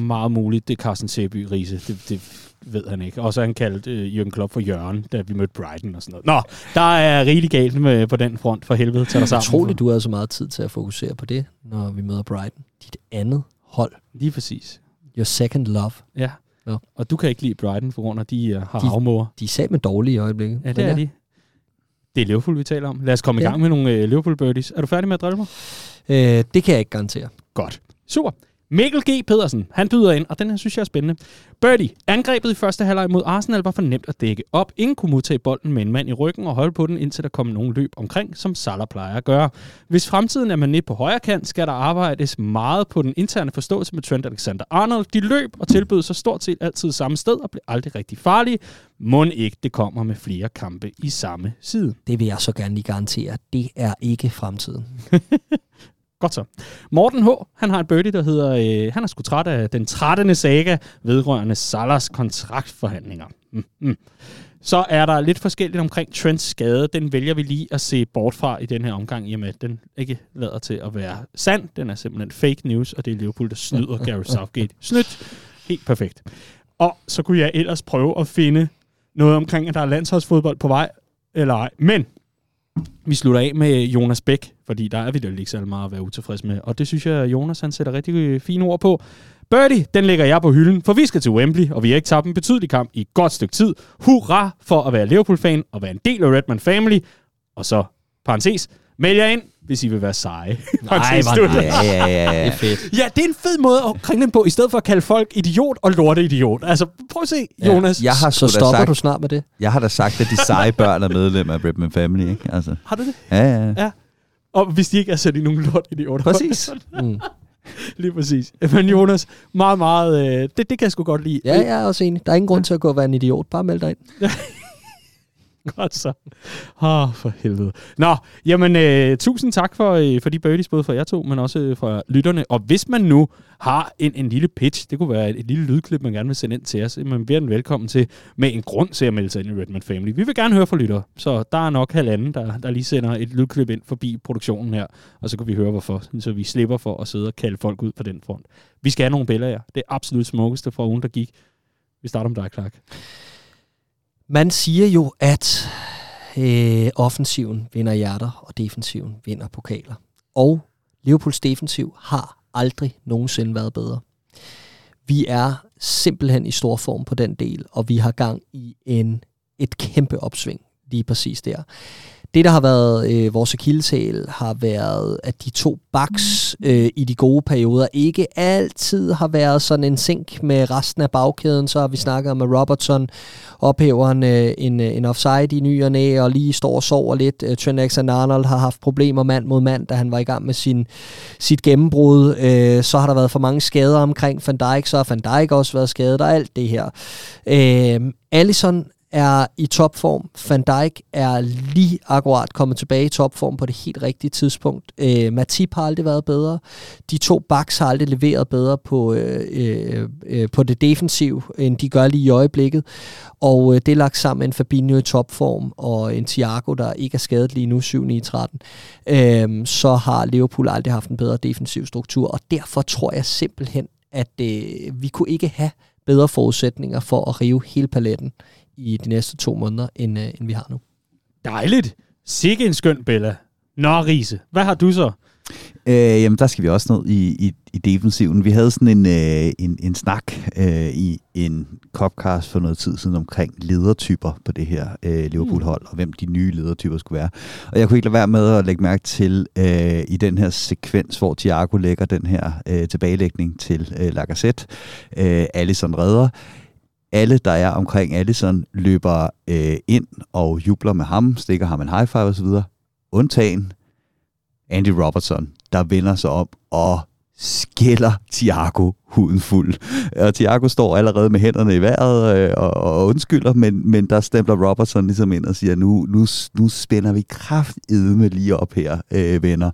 Meget muligt, det er Carsten Seby, Riese. Det, det ved han ikke. Og så har han kaldt øh, Jürgen Klopp for Jørgen, da vi mødte Brighton og sådan noget. Nå, der er rigeligt galt med, på den front for helvede. Tag dig sammen. Utroligt, du har så meget tid til at fokusere på det, når vi møder Brighton. Dit andet hold. Lige præcis. Your second love. Ja. ja. Og du kan ikke lide Brighton, for grund af, de uh, har de, afmåger. De er sat med dårlige i øjeblikket. Ja, det er de. Det er Liverpool, vi taler om. Lad os komme ja. i gang med nogle uh, Liverpool birdies. Er du færdig med at drille mig? Øh, det kan jeg ikke garantere. Godt. Super. Mikkel G. Pedersen, han byder ind, og den her synes jeg er spændende. Birdie, angrebet i første halvleg mod Arsenal var for nemt at dække op. Ingen kunne modtage bolden med en mand i ryggen og holde på den, indtil der kom nogen løb omkring, som Salah plejer at gøre. Hvis fremtiden er man nede på højre kant, skal der arbejdes meget på den interne forståelse med Trent Alexander-Arnold. De løb og tilbød sig stort set altid samme sted og blev aldrig rigtig farlige. Må ikke det kommer med flere kampe i samme side. Det vil jeg så gerne lige garantere. Det er ikke fremtiden. Godt så. Morten H., han har et birdie, der hedder, øh, han er sgu træt af den 13. saga vedrørende Salas kontraktforhandlinger. Mm, mm. Så er der lidt forskelligt omkring Trents skade. Den vælger vi lige at se bort fra i den her omgang, i og med at den ikke lader til at være sand. Den er simpelthen fake news, og det er Liverpool, der snyder Gary Southgate. Snydt. Helt perfekt. Og så kunne jeg ellers prøve at finde noget omkring, at der er landsholdsfodbold på vej, eller ej. Men vi slutter af med Jonas Bæk, fordi der er vi da ikke så meget at være utilfreds med. Og det synes jeg, Jonas han sætter rigtig fine ord på. Birdie, den lægger jeg på hylden, for vi skal til Wembley, og vi har ikke tabt en betydelig kamp i et godt stykke tid. Hurra for at være Liverpool-fan og være en del af Redman Family. Og så, parentes, meld jer ind, hvis I vil være seje. Nej, hvor Slut. nice. Ja, ja, ja, Det ja. er fedt. Ja, det er en fed måde at kringle den på, i stedet for at kalde folk idiot og lorte idiot. Altså, prøv at se, Jonas. Jeg har, Så stopper sagt, du snart med det. jeg har da sagt, at de seje børn er medlem af Redman Family, ikke? Altså, Har du det? ja, ja, ja. Og hvis de ikke er, så er de nogle lort idioter. Præcis. Mm. Lige præcis. Men Jonas, meget, meget... Øh, det, det kan jeg sgu godt lide. Ja, jeg er også enig. Der er ingen grund til at gå og være en idiot. Bare meld dig ind. Godt så. Åh, oh, for helvede. Nå, jamen, øh, tusind tak for, øh, for de birdies, både fra jer to, men også øh, fra lytterne. Og hvis man nu har en, en lille pitch, det kunne være et, et lille lydklip, man gerne vil sende ind til os, man bliver den velkommen til med en grund til at melde sig ind i Redman Family. Vi vil gerne høre fra lyttere, så der er nok halvanden, der, der lige sender et lydklip ind forbi produktionen her, og så kan vi høre hvorfor, så vi slipper for at sidde og kalde folk ud på den front. Vi skal have nogle billeder, jer. Det er absolut smukkeste fra ugen, der gik. Vi starter med dig, Clark. Man siger jo, at øh, offensiven vinder hjerter, og defensiven vinder pokaler. Og Liverpools defensiv har aldrig nogensinde været bedre. Vi er simpelthen i stor form på den del, og vi har gang i en, et kæmpe opsving lige præcis der. Det, der har været øh, vores akilleshæl, har været, at de to backs øh, i de gode perioder ikke altid har været sådan en sink med resten af bagkæden. Så har vi snakket om, at Robertson ophæver en, øh, en, øh, en offside i ny og næ, og lige står og sover lidt. Øh, Trent Alexander-Arnold har haft problemer mand mod mand, da han var i gang med sin, sit gennembrud. Øh, så har der været for mange skader omkring Van Dijk, så har Van Dijk også været skadet, og alt det her. Øh, Allison er i topform. Van Dijk er lige akkurat kommet tilbage i topform på det helt rigtige tidspunkt. Øh, Matip har aldrig været bedre. De to backs har aldrig leveret bedre på, øh, øh, øh på det defensiv, end de gør lige i øjeblikket. Og øh, det er lagt sammen med en Fabinho i topform, og en Thiago, der ikke er skadet lige nu, 7-9-13. Øh, så har Liverpool aldrig haft en bedre defensiv struktur, og derfor tror jeg simpelthen, at øh, vi kunne ikke have bedre forudsætninger for at rive hele paletten i de næste to måneder, end, øh, end vi har nu. Dejligt. Sikke en skøn Bella. Nå, Riese, hvad har du så? Øh, jamen, der skal vi også ned i, i, i defensiven. Vi havde sådan en, øh, en, en snak øh, i en copcast for noget tid siden omkring ledertyper på det her øh, Liverpool-hold, og hvem de nye ledertyper skulle være. Og jeg kunne ikke lade være med at lægge mærke til øh, i den her sekvens, hvor Thiago lægger den her øh, tilbagelægning til øh, Lacazette. Øh, Alisson redder. Alle, der er omkring Allison, løber øh, ind og jubler med ham, stikker ham en high five osv. Undtagen Andy Robertson, der vender sig om og skælder Thiago huden fuld. Og Thiago står allerede med hænderne i vejret øh, og, og undskylder, men, men der stempler Robertson ligesom ind og siger, nu, nu, nu spænder vi kraftedme lige op her, øh, venner.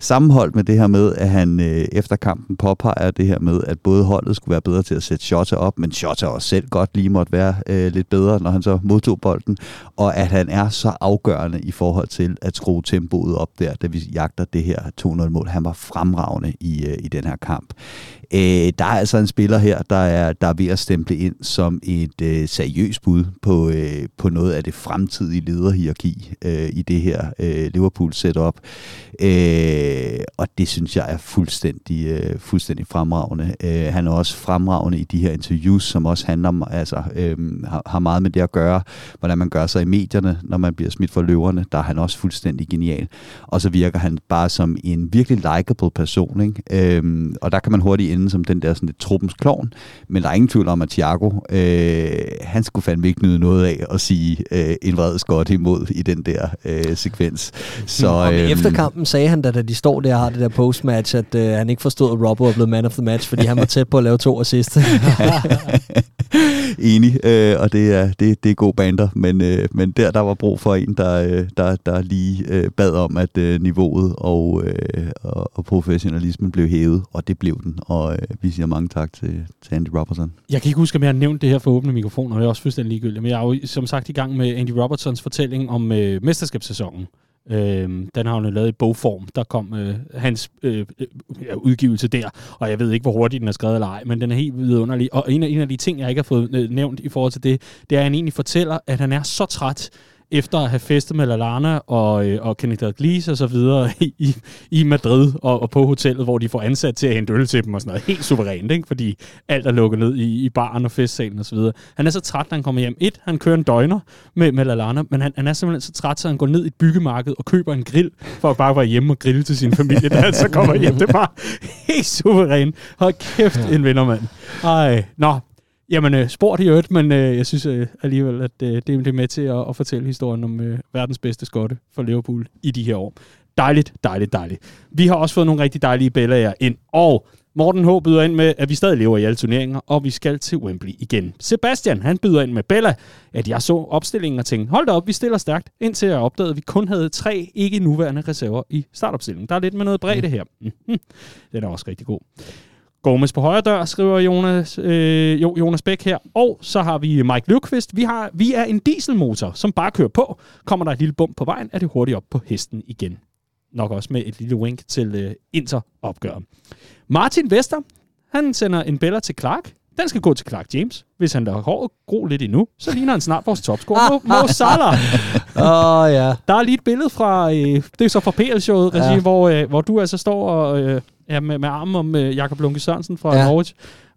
Sammenholdt med det her med, at han øh, efter kampen påpeger det her med, at både holdet skulle være bedre til at sætte Shota op, men Shota også selv godt lige måtte være øh, lidt bedre, når han så modtog bolden, og at han er så afgørende i forhold til at skrue tempoet op der, da vi jagter det her 2-0-mål. Han var fremragende i, øh, i den her kamp. Øh, der er altså en spiller her, der er, der er ved at stemple ind som et øh, seriøst bud på, øh, på noget af det fremtidige lederhierarki øh, i det her øh, Liverpool-setup. Øh, og det synes jeg er fuldstændig, øh, fuldstændig fremragende. Øh, han er også fremragende i de her interviews, som også handler om, altså, øh, har, har meget med det at gøre, hvordan man gør sig i medierne, når man bliver smidt for løverne. Der er han også fuldstændig genial. Og så virker han bare som en virkelig likable person. Ikke? Øh, og der kan man hurtigt ende som den der sådan lidt truppens klovn, men der er ingen tvivl om, at Thiago, øh, han skulle fandme ikke nyde noget af at sige øh, en vred skot imod i den der øh, sekvens. Så, Og øhm, efter kampen sagde han da, da de står der og har det der postmatch, at øh, han ikke forstod, at Robbo er blevet man of the match, fordi han var tæt på at lave to assist. Enig, øh, og det er, det, det er god bander, men, øh, men der der var brug for en, der, øh, der, der lige øh, bad om, at øh, niveauet og, øh, og, og professionalismen blev hævet, og det blev den, og øh, vi siger mange tak til, til Andy Robertson. Jeg kan ikke huske, om jeg har nævnt det her for åbne mikrofoner, og det er også fuldstændig ligegyldigt. Men jeg er jo som sagt i gang med Andy Robertsons fortælling om øh, mesterskabssæsonen. Øh, den har han jo lavet i bogform. Der kom øh, hans øh, øh, udgivelse der, og jeg ved ikke, hvor hurtigt den er skrevet eller ej, men den er helt vidunderlig. Og en af, en af de ting, jeg ikke har fået øh, nævnt i forhold til det, det er, at han egentlig fortæller, at han er så træt efter at have festet med Lallana og, øh, og Kenneth Dalglish og så videre i, i, i Madrid og, og på hotellet, hvor de får ansat til at hente øl til dem og sådan noget. Helt suverænt, ikke? fordi alt er lukket ned i, i baren og festsalen og så videre. Han er så træt, når han kommer hjem. Et, han kører en døgner med, med Lallana, men han, han er simpelthen så træt, så han går ned i et byggemarked og køber en grill, for at bare være hjemme og grille til sin familie, da han så kommer hjem. Det er bare helt suverænt. Hold kæft, en vindermand. Ej, nå, Jamen, øh, sport i øvrigt, men øh, jeg synes øh, alligevel, at øh, det, det er med til at, at fortælle historien om øh, verdens bedste skotte for Liverpool i de her år. Dejligt, dejligt, dejligt. Vi har også fået nogle rigtig dejlige billeder ind, og Morten H. byder ind med, at vi stadig lever i alle turneringer, og vi skal til Wembley igen. Sebastian, han byder ind med Bella, at jeg så opstillingen og tænkte, hold da op, vi stiller stærkt, indtil jeg opdagede, at vi kun havde tre ikke nuværende reserver i startopstillingen. Der er lidt med noget bredde her. Mm-hmm. Den er også rigtig god. Gomes på højre dør, skriver Jonas, øh, Jonas Bæk her. Og så har vi Mike Løvqvist. Vi, har, vi er en dieselmotor, som bare kører på. Kommer der et lille bump på vejen, er det hurtigt op på hesten igen. Nok også med et lille wink til øh, Inter-opgøret. Martin Vester, han sender en beller til Clark. Den skal gå til Clark James. Hvis han lader håret gro lidt endnu, så ligner han snart vores topscorer, Mo, Mo Salah. Åh, oh, ja. Der er lige et billede fra, øh, det er så fra PL-showet, ja. hvor, øh, hvor du altså står og, øh, ja, med, med armen om øh, Jakob Lunke Sørensen fra ja. Norwich.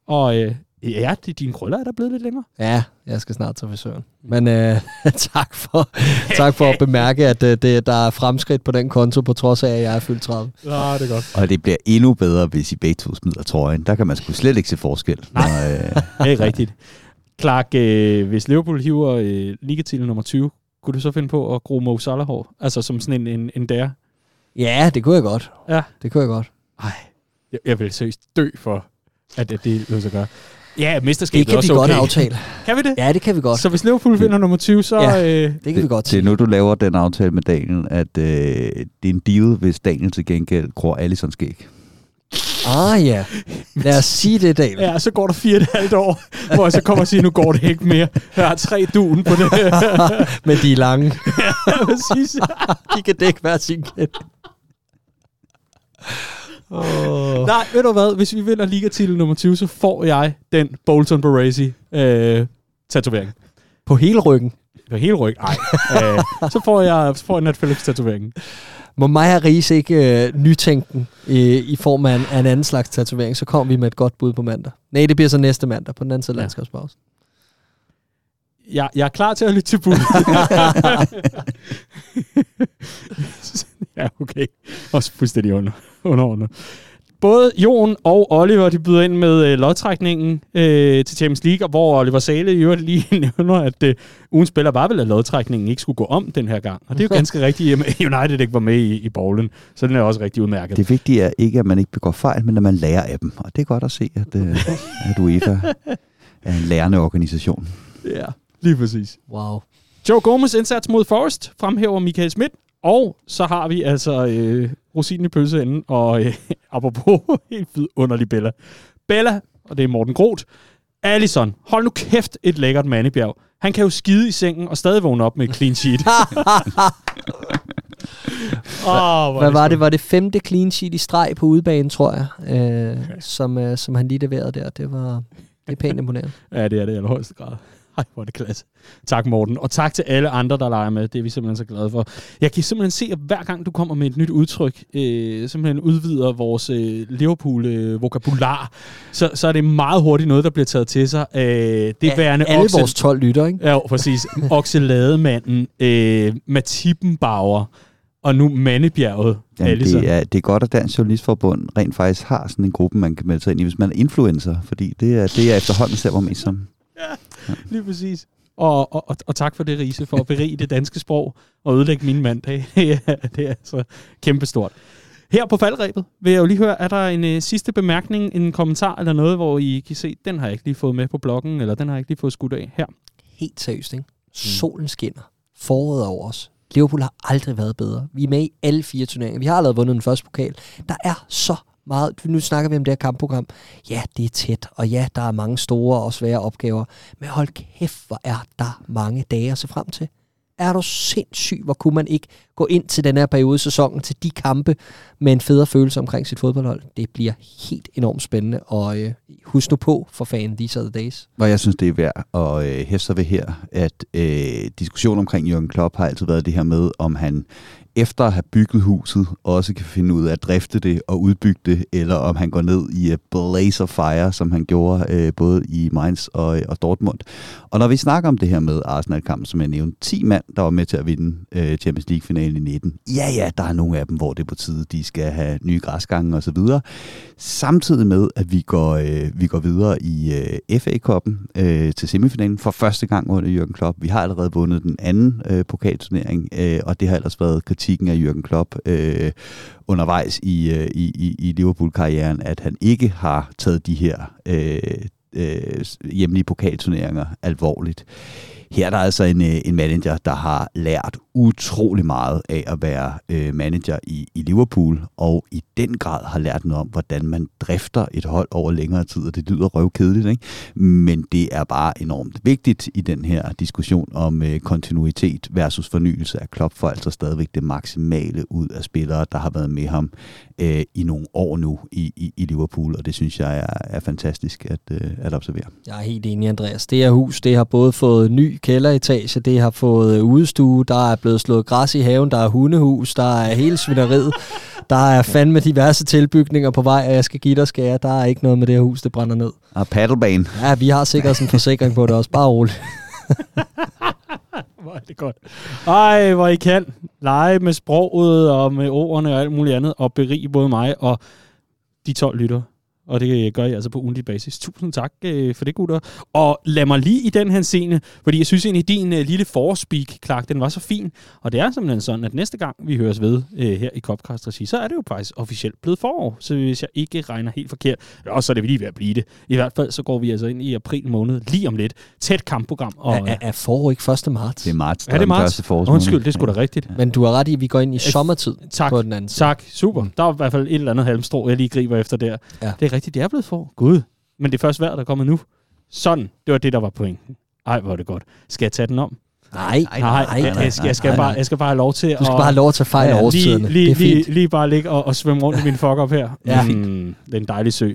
Og øh, ja, dine krøller er der blevet lidt længere. Ja, jeg skal snart til frisøren. Men øh, tak, for, tak for at bemærke, at øh, det, der er fremskridt på den konto, på trods af, at jeg er fyldt 30. Ja, det er godt. Og det bliver endnu bedre, hvis I begge to smider trøjen. Der kan man sgu slet ikke se forskel. Nej, når, øh... det er rigtigt. Clark, øh, hvis Liverpool hiver øh, ligatitlen nummer 20, kunne du så finde på at gro Mo Salah hår? Altså som sådan en, en, en der? Ja, det kunne jeg godt. Ja. Det kunne jeg godt. Ej, jeg, jeg vil seriøst dø for, at det, det løser gøre. Ja, mesterskabet Det kan også vi okay. godt aftale. Kan vi det? Ja, det kan vi godt. Så hvis Liverpool vinder nummer 20, så... Ja, øh, det kan vi godt Det er nu, du laver den aftale med Daniel, at øh, det er en deal, hvis Daniel til gengæld gror Alisson skæg. Ah ja, lad os sige det, Daniel. Ja, så går der fire og et halvt år, hvor jeg så kommer og siger, nu går det ikke mere. Jeg har tre duen på det. Men de er lange. ja, præcis. de kan dække hver sin kæld. Oh. Nej, ved du hvad? Hvis vi vinder ligatitel nummer 20, så får jeg den Bolton Baresi øh, tatovering. På hele ryggen? På hele ryggen? Nej. øh, så får jeg, så får jeg Nat Phillips tatoveringen. Må mig og Ries ikke øh, nytænken i, i form af en, af en anden slags tatovering, så kommer vi med et godt bud på mandag. Nej, det bliver så næste mandag på den anden side af landskabspause. Jeg, jeg er klar til at lytte til bud. ja, okay. Også fuldstændig under, underordnet. Både Jon og Oliver, de byder ind med øh, lodtrækningen øh, til Champions League, hvor Oliver Sale i øvrigt lige nævner, at øh, ugen spiller var vel, at lodtrækningen ikke skulle gå om den her gang. Og det er jo ganske rigtigt, at United ikke var med i, i bowlen, så den er også rigtig udmærket. Det vigtige er ikke, at man ikke begår fejl, men at man lærer af dem. Og det er godt at se, at, øh, at UEFA er en lærende organisation. Ja, lige præcis. Wow. Joe Gomez indsats mod Forest fremhæver Michael Schmidt, og så har vi altså øh, rosinen i pølseenden, og øh, apropos helt vidunderlig Bella. Bella, og det er Morten Groth. Allison, hold nu kæft et lækkert mandebjerg. Han kan jo skide i sengen og stadig vågne op med et clean sheet. oh, Hvad var det? Var det femte clean sheet i streg på udebanen, tror jeg, øh, okay. som, øh, som han lige leverede der. Det var det er pænt imponerende. ja, det er det i allerhøjeste grad. Ej, hvor er det klasse. Tak, Morten. Og tak til alle andre, der leger med. Det er vi simpelthen så glade for. Jeg kan simpelthen se, at hver gang du kommer med et nyt udtryk, øh, simpelthen udvider vores øh, Liverpool-vokabular, øh, så, så er det meget hurtigt noget, der bliver taget til sig. Øh, det er værende alle Oxel- vores 12 lytter, ikke? Ja, præcis. Oxelademanden, øh, Matippenbauer, og nu Mandebjerget. Jamen, det, er, det er godt, at Dansk Journalistforbund rent faktisk har sådan en gruppe, man kan melde sig ind i, hvis man er influencer, fordi det er, det er efterhånden selv mest som. Ja, lige præcis. Og, og, og, og tak for det, Riese, for at berige det danske sprog og ødelægge min mandag. det er altså kæmpestort. Her på faldrebet vil jeg jo lige høre, er der en uh, sidste bemærkning, en kommentar eller noget, hvor I kan se, den har jeg ikke lige fået med på bloggen, eller den har jeg ikke lige fået skudt af her. Helt seriøst, ikke? Solen skinner. Foråret over os. Liverpool har aldrig været bedre. Vi er med i alle fire turneringer. Vi har allerede vundet den første pokal. Der er så meget, nu snakker vi om det her kampprogram. Ja, det er tæt, og ja, der er mange store og svære opgaver. Men hold kæft, hvor er der mange dage at se frem til. er du sindssyg, hvor kunne man ikke gå ind til den her periode i sæsonen, til de kampe, med en federe følelse omkring sit fodboldhold. Det bliver helt enormt spændende, og øh, husk nu på for fanden, these are the days. Og jeg synes, det er værd at øh, hæfte sig ved her, at øh, diskussionen omkring Jørgen Klopp har altid været det her med, om han efter at have bygget huset, også kan finde ud af at drifte det og udbygge det, eller om han går ned i a blaze of fire, som han gjorde øh, både i Mainz og, øh, og Dortmund. Og når vi snakker om det her med Arsenal-kampen, som jeg nævnte, 10 mand, der var med til at vinde øh, Champions League-finalen i 19. Ja, ja, der er nogle af dem, hvor det er på tide, de skal have nye græsgange og så videre. Samtidig med, at vi går, øh, vi går videre i øh, FA-koppen øh, til semifinalen for første gang under Jürgen Klopp. Vi har allerede vundet den anden øh, pokalturnering, øh, og det har ellers været kritikken af Jürgen Klopp øh, undervejs i, øh, i, i, Liverpool-karrieren, at han ikke har taget de her øh, øh, hjemlige pokalturneringer alvorligt. Her er der altså en, øh, en manager, der har lært utrolig meget af at være øh, manager i, i Liverpool, og i den grad har lært noget om, hvordan man drifter et hold over længere tid, og det lyder røvkedeligt, ikke? men det er bare enormt vigtigt i den her diskussion om øh, kontinuitet versus fornyelse af Klopp, for altså stadigvæk det maksimale ud af spillere, der har været med ham øh, i nogle år nu i, i, i Liverpool, og det synes jeg er, er fantastisk at, øh, at observere. Jeg er helt enig, Andreas. Det her hus, det har både fået ny kælderetage, det har fået udstue, der er blevet slået græs i haven, der er hundehus, der er hele svineriet, der er fandme diverse tilbygninger på vej, og jeg skal give dig skære. Der er ikke noget med det her hus, det brænder ned. Og paddlebane. Ja, vi har sikkert sådan en forsikring på det også. Bare roligt. hvor er det godt. Ej, hvor I kan lege med sproget og med ordene og alt muligt andet, og berige både mig og de 12 lytter. Og det gør jeg altså på ugentlig basis. Tusind tak øh, for det, gutter. Og lad mig lige i den her scene, fordi jeg synes egentlig, din øh, lille forespeak, Clark, den var så fin. Og det er simpelthen sådan, at næste gang vi høres ved øh, her i Copcast Regi, så er det jo faktisk officielt blevet forår. Så hvis jeg ikke regner helt forkert, og så er det lige ved at blive det. I hvert fald så går vi altså ind i april måned, lige om lidt. Tæt kampprogram. Og, er, er, er forår ikke 1. marts? Det er marts, der er det marts? første. Undskyld, det skulle da rigtigt. Men du har ret i, at vi går ind i sommertid Tak, på den anden side. tak, super. Der er i hvert fald et eller andet halmstrå, jeg lige griber efter der. Ja. Det er rigtigt, det er blevet for. Gud. Men det er først vejr, der er kommet nu. Sådan, det var det, der var pointen. Ej, hvor er det godt. Skal jeg tage den om? Nej, Nej, Nej, nej, jeg, jeg, skal, jeg, skal nej, bare, nej. jeg skal bare have lov til Du skal at... bare have lov til at fejle Ja, årstiderne. lige, lige, det er fint. lige, lige bare ligge og, og svømme rundt i min fuck op her. Ja. Mm, det er en dejlig sø.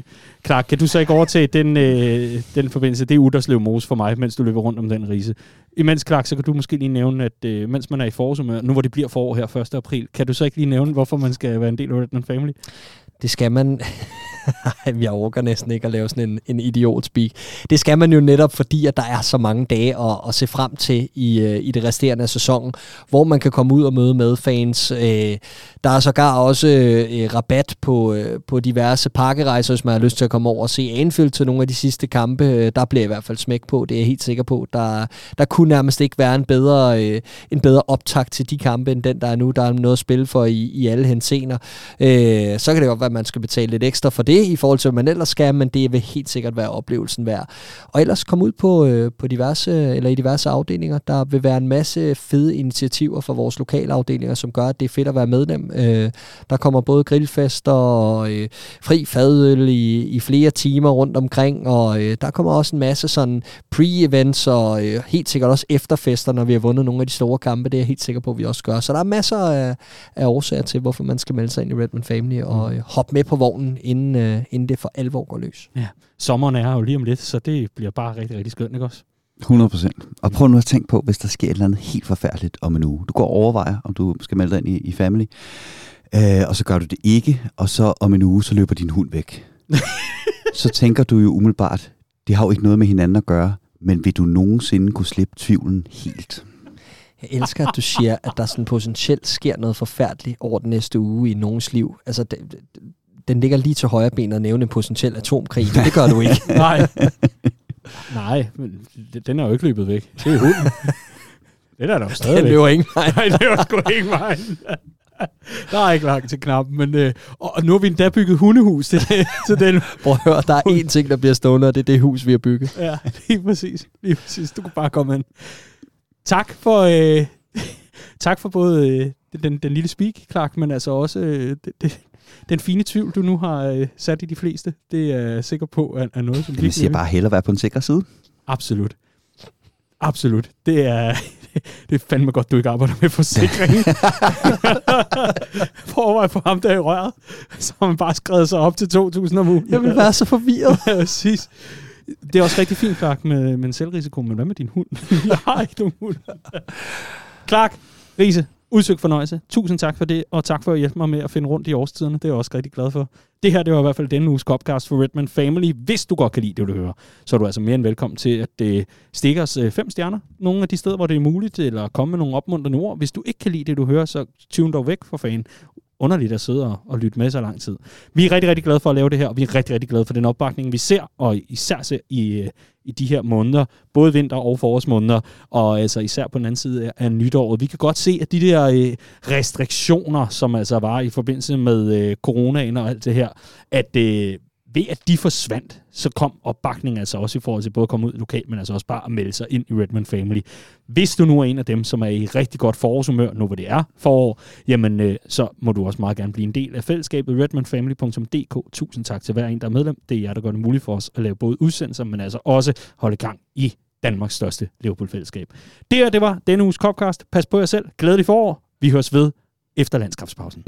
Clark, kan du så ikke overtage den, øh, den forbindelse? Det er Uderslev Mose for mig, mens du løber rundt om den rise. Imens, Clark, så kan du måske lige nævne, at øh, mens man er i forårsumør, nu hvor det bliver forår her 1. april, kan du så ikke lige nævne, hvorfor man skal være en del af den family? Det skal man... Jeg orker næsten ikke at lave sådan en, en idiot-speak. Det skal man jo netop, fordi at der er så mange dage at, at se frem til i, øh, i det resterende af sæsonen, hvor man kan komme ud og møde medfans. Øh, der er sågar også øh, øh, rabat på, øh, på diverse pakkerejser, hvis man har lyst til at komme over og se Anfield til nogle af de sidste kampe. Øh, der bliver i hvert fald smæk på, det er jeg helt sikker på. Der, der kunne nærmest ikke være en bedre, øh, en bedre optakt til de kampe, end den, der er nu. Der er noget at spille for i, i alle hensener. Øh, så kan det godt være, at man skal betale lidt ekstra for det, i forhold til, hvad man ellers skal, men det vil helt sikkert være oplevelsen værd. Og ellers kom ud på, øh, på diverse, eller i diverse afdelinger. Der vil være en masse fede initiativer fra vores lokale afdelinger, som gør, at det er fedt at være medlem. Øh, der kommer både grillfester og øh, fri fadøl i, i flere timer rundt omkring, og øh, der kommer også en masse sådan pre-events og øh, helt sikkert også efterfester, når vi har vundet nogle af de store kampe. Det er jeg helt sikker på, at vi også gør. Så der er masser af, af årsager til, hvorfor man skal melde sig ind i Redmond Family og øh, hoppe med på vognen, inden, øh, inden det for alvor går løs. Sommeren er jo lige om lidt, så det bliver bare rigtig, rigtig skønt, ikke også? 100 procent. Og prøv nu at tænke på, hvis der sker et eller andet helt forfærdeligt om en uge. Du går og overvejer, om du skal melde dig ind i, i Family, øh, og så gør du det ikke, og så om en uge, så løber din hund væk. så tænker du jo umiddelbart, det har jo ikke noget med hinanden at gøre, men vil du nogensinde kunne slippe tvivlen helt? Jeg elsker, at du siger, at der sådan potentielt sker noget forfærdeligt over den næste uge i nogens liv. Altså, det, den ligger lige til højre ben at nævne en potentiel atomkrig, men det gør du ikke. Nej. Nej, men den er jo ikke løbet væk. Det er hunden. Den er der jo Den stadigvæk. løber ingen vej. Nej, det var sgu ikke mig. Der er ikke langt til knappen, men øh, og nu har vi endda bygget hundehus til, det, til den. Prøv at høre, der er én ting, der bliver stående, og det er det hus, vi har bygget. Ja, lige præcis. Lige præcis. Du kunne bare komme ind. Tak for, øh, tak for både øh, den, den lille speak, Clark, men altså også øh, det, det, den fine tvivl, du nu har øh, sat i de fleste. Det er jeg sikker på, er, er noget, som Det vil sige bare hellere være på en sikker side. Absolut. Absolut. Det er, Det er fandme godt, du ikke arbejder med forsikring. Prøv at få ham der i røret. Så har man bare skrevet sig op til 2.000 om ugen. Jeg vil være så forvirret. Ja, præcis. Det er også rigtig fint, Clark, med, med en selvrisiko, men hvad med din hund? jeg har ikke nogen hund. Clark, Riese, udsøgt fornøjelse. Tusind tak for det, og tak for at hjælpe mig med at finde rundt i årstiderne. Det er jeg også rigtig glad for. Det her, det var i hvert fald denne uges Copcast for Redman Family. Hvis du godt kan lide det, du hører, så er du altså mere end velkommen til at uh, stikke os øh, fem stjerner. Nogle af de steder, hvor det er muligt, eller komme med nogle opmuntrende ord. Hvis du ikke kan lide det, du hører, så tune dog væk for fanden underligt at sidde og, og lytte med så lang tid. Vi er rigtig, rigtig glade for at lave det her, og vi er rigtig, rigtig glade for den opbakning, vi ser, og især ser i, øh, i de her måneder, både vinter- og forårsmåneder, og altså især på den anden side af nytåret. Vi kan godt se, at de der øh, restriktioner, som altså var i forbindelse med øh, coronaen og alt det her, at øh, ved at de forsvandt, så kom opbakningen altså også i forhold til både at komme ud lokalt, men altså også bare at melde sig ind i Redman Family. Hvis du nu er en af dem, som er i rigtig godt forårshumør, nu hvor det er forår, jamen øh, så må du også meget gerne blive en del af fællesskabet redmanfamily.dk. Tusind tak til hver en, der er medlem. Det er jer, der gør det muligt for os at lave både udsendelser, men altså også holde gang i Danmarks største Liverpool-fællesskab. Det her, det var denne uges Copcast. Pas på jer selv. Glædelig forår. Vi høres ved efter landskabspausen.